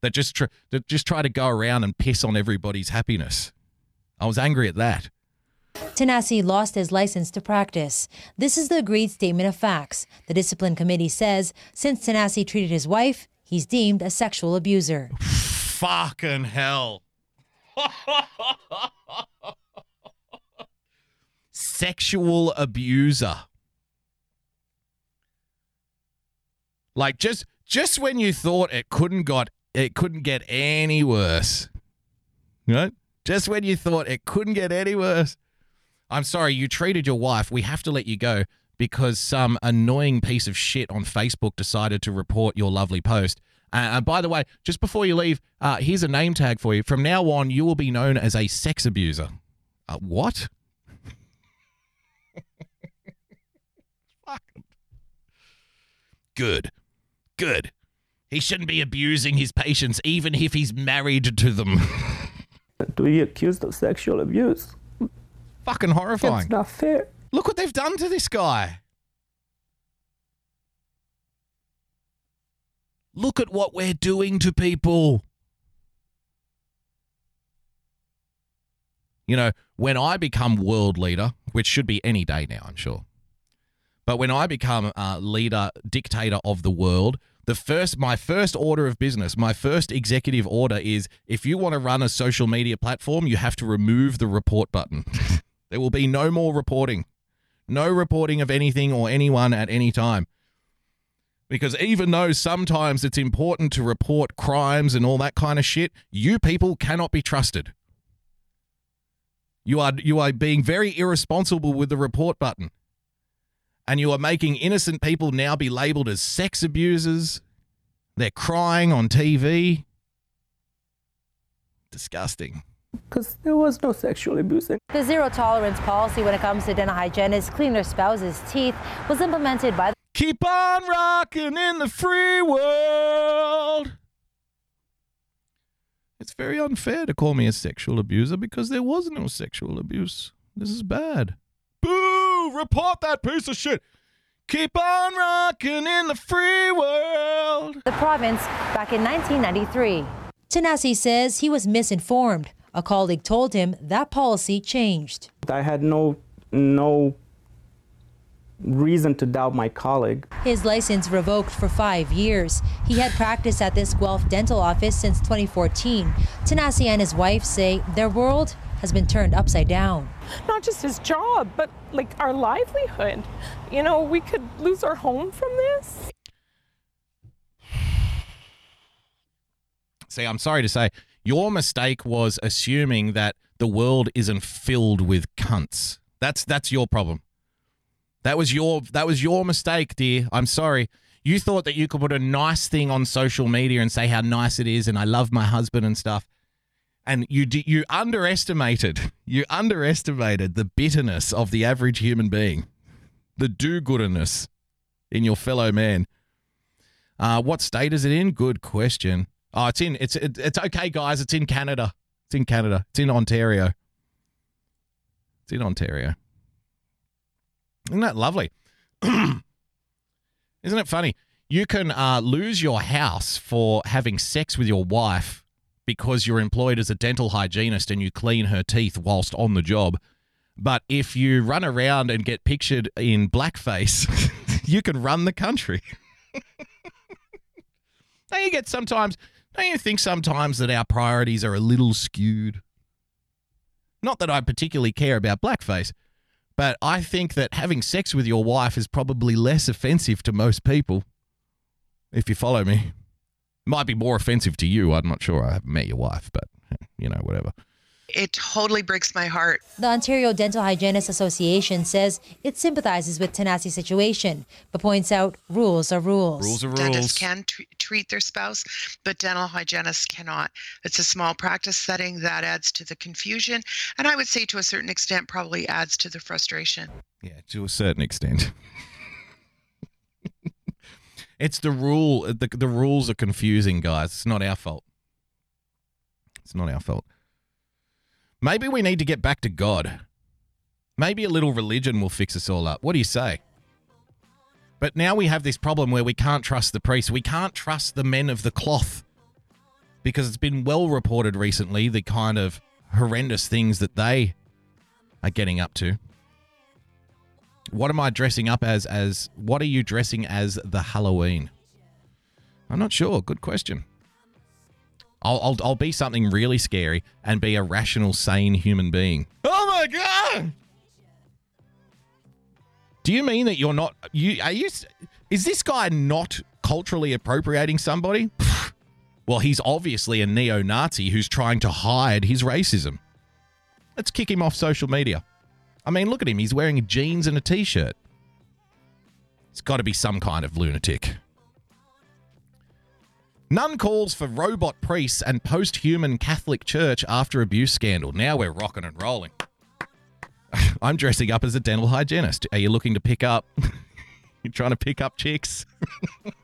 that just tr- that just try to go around and piss on everybody's happiness. I was angry at that. Tanasi lost his license to practice. This is the agreed statement of facts. The discipline committee says since Tanasi treated his wife, he's deemed a sexual abuser. Fucking hell. Sexual abuser. Like just just when you thought it couldn't got it couldn't get any worse. Right? Just when you thought it couldn't get any worse. I'm sorry, you treated your wife. We have to let you go because some annoying piece of shit on Facebook decided to report your lovely post. Uh, and by the way, just before you leave, uh, here's a name tag for you. From now on, you will be known as a sex abuser. Uh, what? (laughs) Good. Good. He shouldn't be abusing his patients, even if he's married to them. (laughs) to be accused of sexual abuse. Fucking horrifying. It's not fair. Look what they've done to this guy. Look at what we're doing to people. You know, when I become world leader, which should be any day now, I'm sure. But when I become uh, leader, dictator of the world, the first, my first order of business, my first executive order is: if you want to run a social media platform, you have to remove the report button. (laughs) there will be no more reporting, no reporting of anything or anyone at any time. Because even though sometimes it's important to report crimes and all that kind of shit, you people cannot be trusted. You are you are being very irresponsible with the report button. And you are making innocent people now be labeled as sex abusers. They're crying on TV. Disgusting. Because there was no sexual abuse. The zero tolerance policy when it comes to dental hygienists cleaning their spouse's teeth was implemented by the Keep on rocking in the free world. It's very unfair to call me a sexual abuser because there was no sexual abuse. This is bad. Boo! Report that piece of shit. Keep on rocking in the free world. the province back in 1993. Tanasi says he was misinformed. A colleague told him that policy changed. I had no no reason to doubt my colleague. His license revoked for five years. He had practiced at this Guelph dental office since 2014. Tanasi and his wife say their world has been turned upside down. Not just his job, but like our livelihood. You know, we could lose our home from this. Say, I'm sorry to say, your mistake was assuming that the world isn't filled with cunts. That's that's your problem. That was your that was your mistake, dear. I'm sorry. You thought that you could put a nice thing on social media and say how nice it is and I love my husband and stuff. And you you underestimated you underestimated the bitterness of the average human being, the do-gooderness in your fellow man. Uh, what state is it in? Good question. Oh, it's in. It's it, it's okay, guys. It's in Canada. It's in Canada. It's in Ontario. It's in Ontario. Isn't that lovely? (clears throat) Isn't it funny? You can uh, lose your house for having sex with your wife because you're employed as a dental hygienist and you clean her teeth whilst on the job. But if you run around and get pictured in blackface, (laughs) you can run the country. (laughs) don't you get sometimes, don't you think sometimes that our priorities are a little skewed? Not that I particularly care about blackface, but I think that having sex with your wife is probably less offensive to most people. If you follow me, It might be more offensive to you. I'm not sure. I haven't met your wife, but you know, whatever. It totally breaks my heart. The Ontario Dental Hygienists Association says it sympathizes with Tanasi's situation, but points out rules are rules. Rules are rules. Dentists can tr- treat their spouse, but dental hygienists cannot. It's a small practice setting that adds to the confusion, and I would say to a certain extent probably adds to the frustration. Yeah, to a certain extent. (laughs) it's the rule. The, the rules are confusing, guys. It's not our fault. It's not our fault. Maybe we need to get back to God. Maybe a little religion will fix us all up. What do you say? But now we have this problem where we can't trust the priests. We can't trust the men of the cloth. because it's been well reported recently the kind of horrendous things that they are getting up to. What am I dressing up as? As what are you dressing as the Halloween? I'm not sure. Good question. I'll, I'll, I'll be something really scary and be a rational, sane human being. Oh my god! Do you mean that you're not? You are you? Is this guy not culturally appropriating somebody? (sighs) well, he's obviously a neo-Nazi who's trying to hide his racism. Let's kick him off social media. I mean, look at him. He's wearing jeans and a t-shirt. It's got to be some kind of lunatic. Nun calls for robot priests and post human Catholic Church after abuse scandal. Now we're rocking and rolling. (laughs) I'm dressing up as a dental hygienist. Are you looking to pick up? (laughs) You're trying to pick up chicks? (laughs)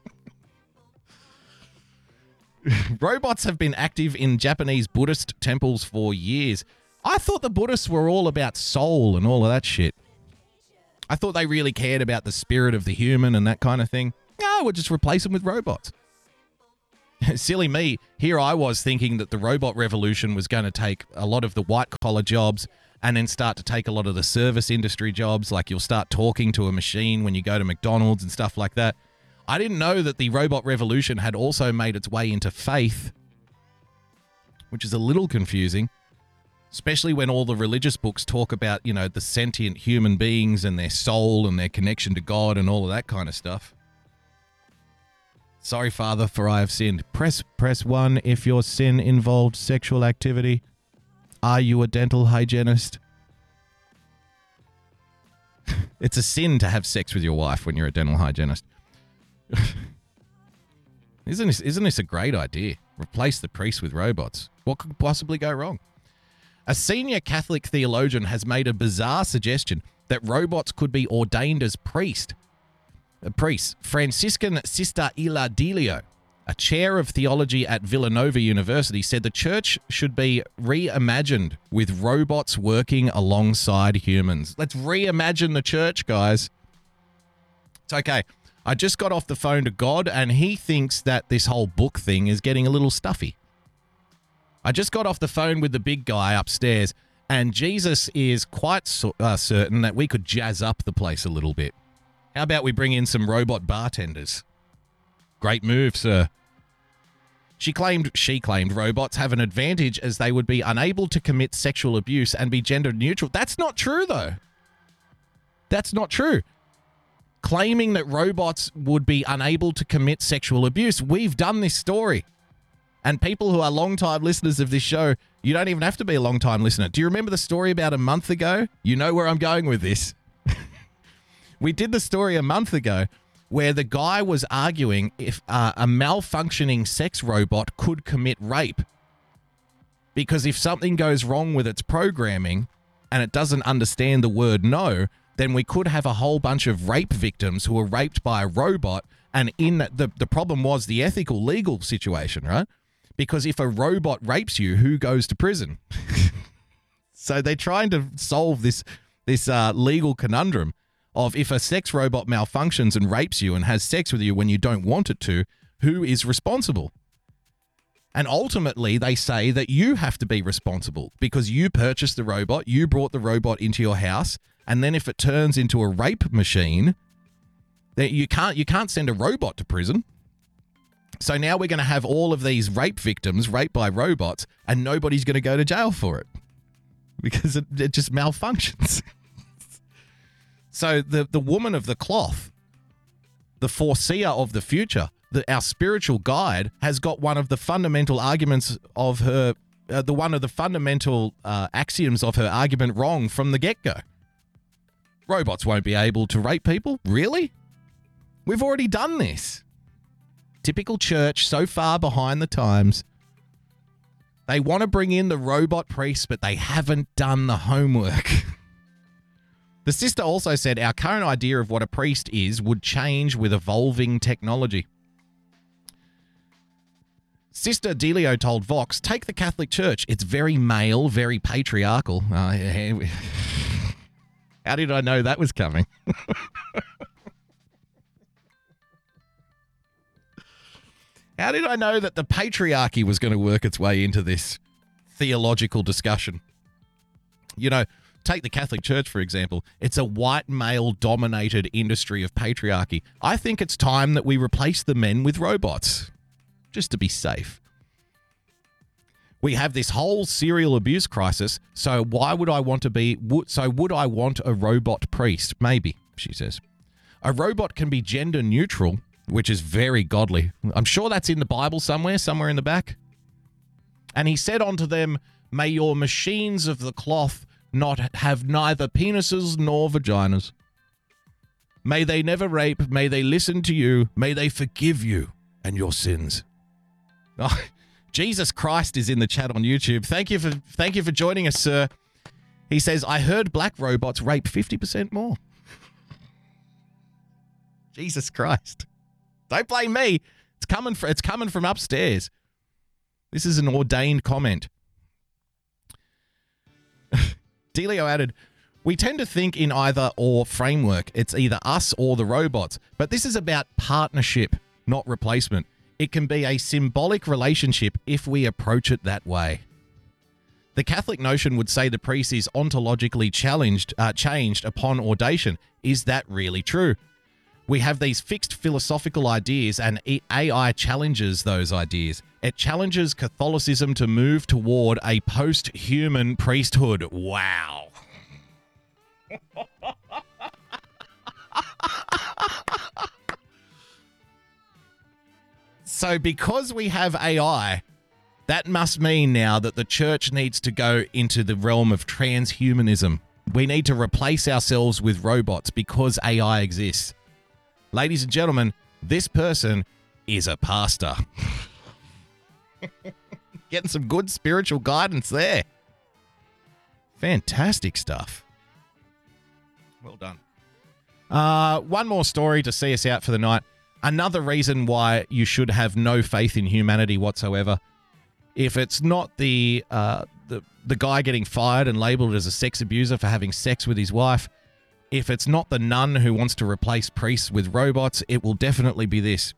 Robots have been active in Japanese Buddhist temples for years. I thought the Buddhists were all about soul and all of that shit. I thought they really cared about the spirit of the human and that kind of thing. No, we'll just replace them with robots. (laughs) Silly me, here I was thinking that the robot revolution was going to take a lot of the white collar jobs and then start to take a lot of the service industry jobs. Like you'll start talking to a machine when you go to McDonald's and stuff like that. I didn't know that the robot revolution had also made its way into faith, which is a little confusing, especially when all the religious books talk about, you know, the sentient human beings and their soul and their connection to God and all of that kind of stuff. Sorry, Father, for I have sinned. Press press 1 if your sin involved sexual activity. Are you a dental hygienist? (laughs) it's a sin to have sex with your wife when you're a dental hygienist. (laughs) isn't this isn't this a great idea? Replace the priests with robots. What could possibly go wrong? A senior Catholic theologian has made a bizarre suggestion that robots could be ordained as priest. A priest, Franciscan Sister Ilia Delio, a chair of theology at Villanova University, said the church should be reimagined with robots working alongside humans. Let's reimagine the church, guys. It's okay. I just got off the phone to God, and he thinks that this whole book thing is getting a little stuffy. I just got off the phone with the big guy upstairs, and Jesus is quite so, uh, certain that we could jazz up the place a little bit. How about we bring in some robot bartenders? Great move, sir. She claimed she claimed robots have an advantage as they would be unable to commit sexual abuse and be gender neutral. That's not true though. That's not true. Claiming that robots would be unable to commit sexual abuse. We've done this story. And people who are long-time listeners of this show, you don't even have to be a long-time listener. Do you remember the story about a month ago? You know where I'm going with this. We did the story a month ago where the guy was arguing if uh, a malfunctioning sex robot could commit rape. Because if something goes wrong with its programming and it doesn't understand the word no, then we could have a whole bunch of rape victims who were raped by a robot. And in the, the problem was the ethical legal situation, right? Because if a robot rapes you, who goes to prison? (laughs) so they're trying to solve this this uh, legal conundrum of if a sex robot malfunctions and rapes you and has sex with you when you don't want it to, who is responsible? And ultimately, they say that you have to be responsible because you purchased the robot, you brought the robot into your house, and then if it turns into a rape machine, then you can't you can't send a robot to prison. So now we're going to have all of these rape victims raped by robots, and nobody's going to go to jail for it (laughs) because it, it just malfunctions. (laughs) So the the woman of the cloth, the foreseer of the future, the, our spiritual guide, has got one of the fundamental arguments of her, uh, the one of the fundamental uh, axioms of her argument wrong from the get go. Robots won't be able to rape people, really? We've already done this. Typical church, so far behind the times. They want to bring in the robot priests, but they haven't done the homework. (laughs) The sister also said our current idea of what a priest is would change with evolving technology. Sister Delio told Vox, take the Catholic Church. It's very male, very patriarchal. Uh, (laughs) how did I know that was coming? (laughs) How did I know that the patriarchy was going to work its way into this theological discussion? You know, take the Catholic Church, for example. It's a white male dominated industry of patriarchy. I think it's time that we replace the men with robots, just to be safe. We have this whole serial abuse crisis, so why would I want to be? So, would I want a robot priest? Maybe, she says. A robot can be gender neutral, which is very godly. I'm sure that's in the Bible somewhere, somewhere in the back. And he said unto them, May your machines of the cloth not have neither penises nor vaginas. May they never rape. May they listen to you. May they forgive you and your sins. Oh, (laughs) Jesus Christ is in the chat on YouTube. Thank you for thank you for joining us, sir. He says, I heard black robots rape 50% more. (laughs) Jesus Christ. Don't blame me. It's coming from it's coming from upstairs. This is an ordained comment. (laughs) Delio added, We tend to think in either or framework. It's either us or the robots. But this is about partnership, not replacement. It can be a symbolic relationship if we approach it that way. The Catholic notion would say the priest is ontologically challenged, uh, changed upon ordation. Is that really true? We have these fixed philosophical ideas, and AI challenges those ideas. It challenges Catholicism to move toward a post human priesthood. Wow. (laughs) so, because we have AI, that must mean now that the church needs to go into the realm of transhumanism. We need to replace ourselves with robots because AI exists. Ladies and gentlemen, this person is a pastor. (laughs) Getting some good spiritual guidance there. Fantastic stuff. Well done. Uh, one more story to see us out for the night. Another reason why you should have no faith in humanity whatsoever. If it's not the uh, the the guy getting fired and labeled as a sex abuser for having sex with his wife, if it's not the nun who wants to replace priests with robots, it will definitely be this.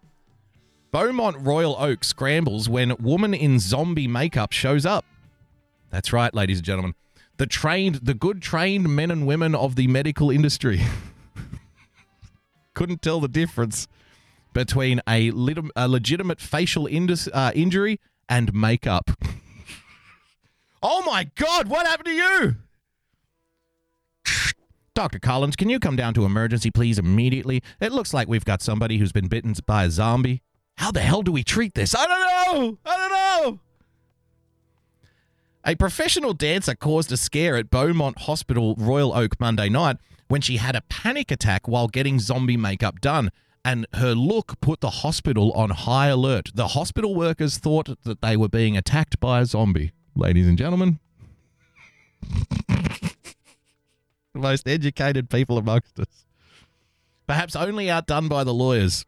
Beaumont Royal Oak scrambles when woman in zombie makeup shows up. That's right, ladies and gentlemen. The trained, the good trained men and women of the medical industry (laughs) couldn't tell the difference between a, lit- a legitimate facial indus- uh, injury and makeup. (laughs) oh my God, what happened to you? Dr. Collins, can you come down to emergency, please, immediately? It looks like we've got somebody who's been bitten by a zombie. How the hell do we treat this? I don't know. I don't know. A professional dancer caused a scare at Beaumont Hospital, Royal Oak, Monday night when she had a panic attack while getting zombie makeup done. And her look put the hospital on high alert. The hospital workers thought that they were being attacked by a zombie. Ladies and gentlemen, the (laughs) most educated people amongst us. Perhaps only outdone by the lawyers.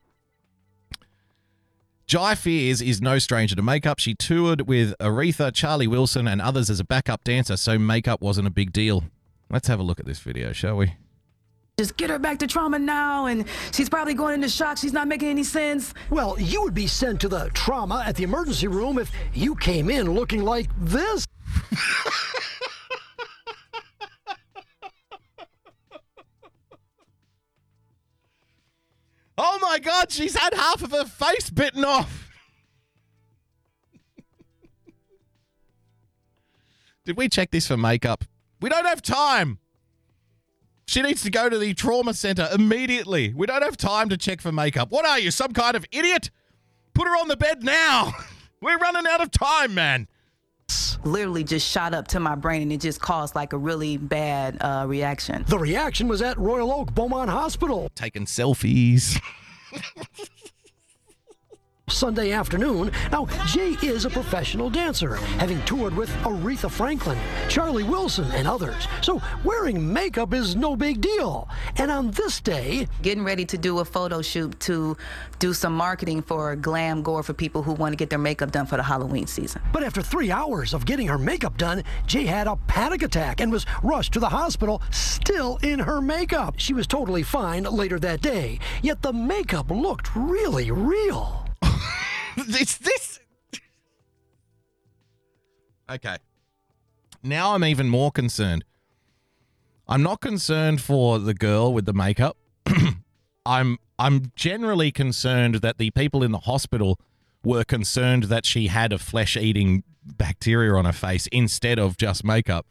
Jai Fears is no stranger to makeup. She toured with Aretha, Charlie Wilson, and others as a backup dancer, so makeup wasn't a big deal. Let's have a look at this video, shall we? Just get her back to trauma now, and she's probably going into shock. She's not making any sense. Well, you would be sent to the trauma at the emergency room if you came in looking like this. (laughs) Oh my god, she's had half of her face bitten off. Did we check this for makeup? We don't have time. She needs to go to the trauma center immediately. We don't have time to check for makeup. What are you, some kind of idiot? Put her on the bed now. (laughs) We're running out of time, man. Literally just shot up to my brain, and it just caused like a really bad uh, reaction. The reaction was at Royal Oak Beaumont Hospital. Taking selfies. (laughs) Sunday afternoon. Now, Jay is a professional dancer, having toured with Aretha Franklin, Charlie Wilson, and others. So wearing makeup is no big deal. And on this day, Getting ready to do a photo shoot to do some marketing for Glam Gore for people who want to get their makeup done for the Halloween season. but after three hours of getting her makeup done, Jay had a panic attack and was rushed to the hospital, still in her makeup. She was totally fine later that day, yet the makeup looked really real. This this. Okay. Now I'm even more concerned. I'm not concerned for the girl with the makeup. (clears throat) I'm I'm generally concerned that the people in the hospital were concerned that she had a flesh-eating bacteria on her face instead of just makeup.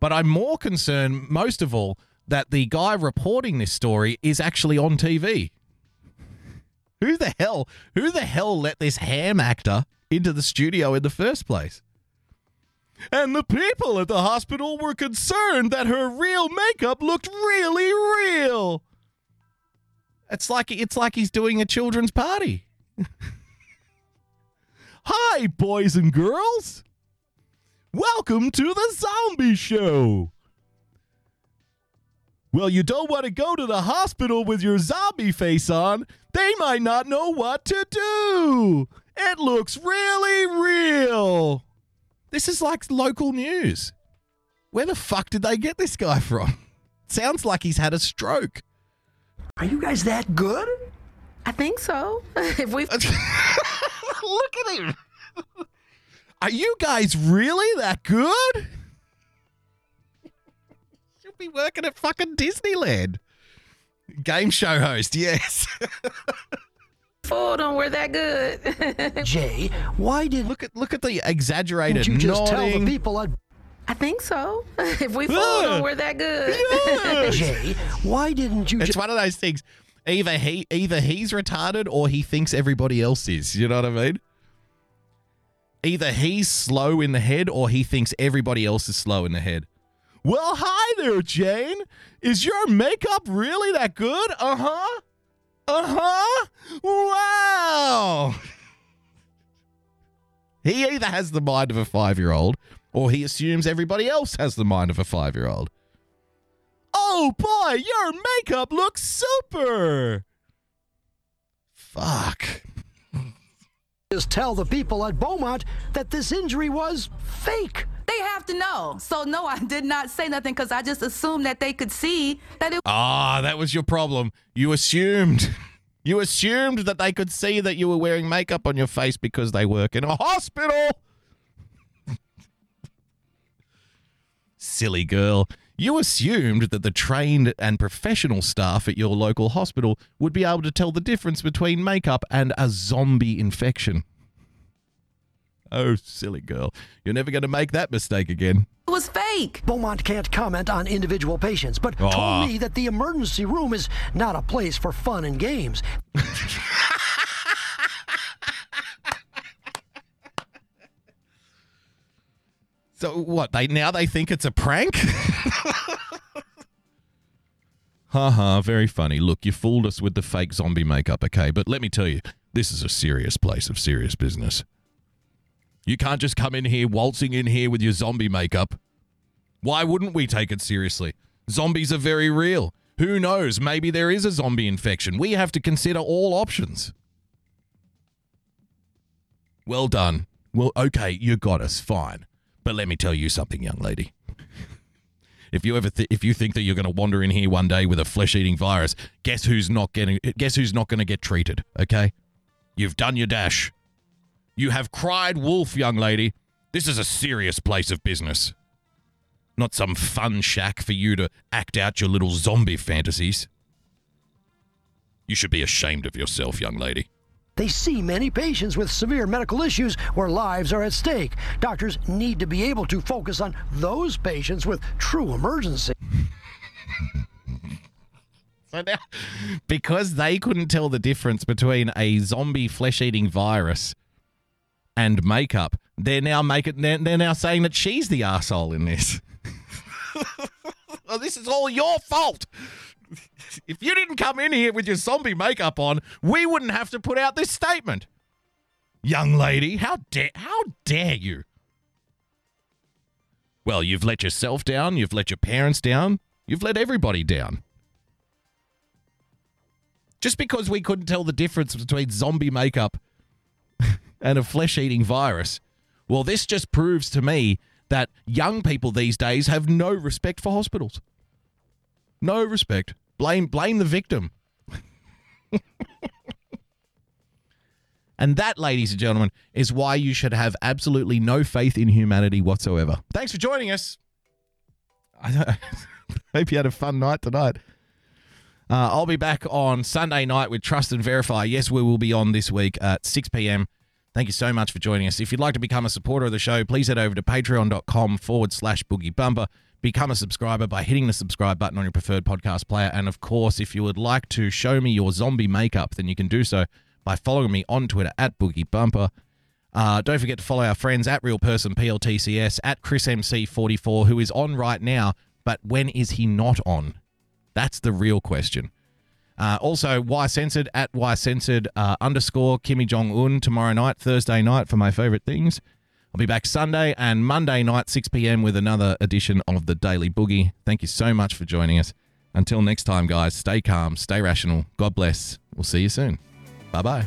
But I'm more concerned most of all that the guy reporting this story is actually on TV. Who the hell who the hell let this ham actor into the studio in the first place? And the people at the hospital were concerned that her real makeup looked really real. It's like it's like he's doing a children's party. (laughs) Hi, boys and girls. Welcome to the zombie show. Well, you don't want to go to the hospital with your zombie face on. They might not know what to do. It looks really real. This is like local news. Where the fuck did they get this guy from? (laughs) Sounds like he's had a stroke. Are you guys that good? I think so. (laughs) if we (laughs) Look at him. Are you guys really that good? You'll be working at fucking Disneyland. Game show host, yes. fooled them, we're that good. (laughs) Jay, why did look at look at the exaggerated you just tell the people at I think so. (laughs) if we fooled them, we're that good. Jay, why didn't you? It's one of those things. Either he either he's retarded or he thinks everybody else is. You know what I mean? Either he's slow in the head or he thinks everybody else is slow in the head. Well, hi there, Jane. Is your makeup really that good? Uh huh. Uh huh. Wow. (laughs) He either has the mind of a five year old or he assumes everybody else has the mind of a five year old. Oh boy, your makeup looks super. Fuck. just tell the people at Beaumont that this injury was fake? They have to know. So no, I did not say nothing because I just assumed that they could see that it. Ah, that was your problem. You assumed. (laughs) You assumed that they could see that you were wearing makeup on your face because they work in a hospital. (laughs) Silly girl. You assumed that the trained and professional staff at your local hospital would be able to tell the difference between makeup and a zombie infection. Oh, silly girl. You're never going to make that mistake again. It was fake. Beaumont can't comment on individual patients, but Aw. told me that the emergency room is not a place for fun and games. (laughs) So what? They now they think it's a prank? (laughs) Haha, very funny. Look, you fooled us with the fake zombie makeup, okay? But let me tell you, this is a serious place of serious business. You can't just come in here waltzing in here with your zombie makeup. Why wouldn't we take it seriously? Zombies are very real. Who knows? Maybe there is a zombie infection. We have to consider all options. Well done. Well, okay, you got us. Fine. But let me tell you something, young lady. (laughs) If you ever th- if you think that you're going to wander in here one day with a flesh-eating virus, guess who's not getting guess who's not going to get treated, okay? You've done your dash. You have cried wolf, young lady. This is a serious place of business. Not some fun shack for you to act out your little zombie fantasies. You should be ashamed of yourself, young lady. They see many patients with severe medical issues where lives are at stake. Doctors need to be able to focus on those patients with true emergency. So now, because they couldn't tell the difference between a zombie flesh-eating virus and makeup, they're now making they're, they're now saying that she's the asshole in this. (laughs) this is all your fault. If you didn't come in here with your zombie makeup on, we wouldn't have to put out this statement. Young lady, how dare how dare you? Well, you've let yourself down, you've let your parents down, you've let everybody down. Just because we couldn't tell the difference between zombie makeup and a flesh eating virus, well, this just proves to me that young people these days have no respect for hospitals. No respect. Blame blame the victim. (laughs) And that, ladies and gentlemen, is why you should have absolutely no faith in humanity whatsoever. Thanks for joining us. I (laughs) hope you had a fun night tonight. Uh, I'll be back on Sunday night with Trust and Verify. Yes, we will be on this week at 6 p.m. Thank you so much for joining us. If you'd like to become a supporter of the show, please head over to patreon.com forward slash boogie bumper. Become a subscriber by hitting the subscribe button on your preferred podcast player. And of course, if you would like to show me your zombie makeup, then you can do so by following me on Twitter at boogie bumper. Uh, don't forget to follow our friends at Real Person PLTCS, at ChrisMC44, who is on right now, but when is he not on? That's the real question. Uh, also, Y Censored at Y Censored uh, underscore Kimmy Jong Un tomorrow night, Thursday night for my favorite things. I'll be back Sunday and Monday night, 6 p.m., with another edition of the Daily Boogie. Thank you so much for joining us. Until next time, guys, stay calm, stay rational. God bless. We'll see you soon. Bye bye.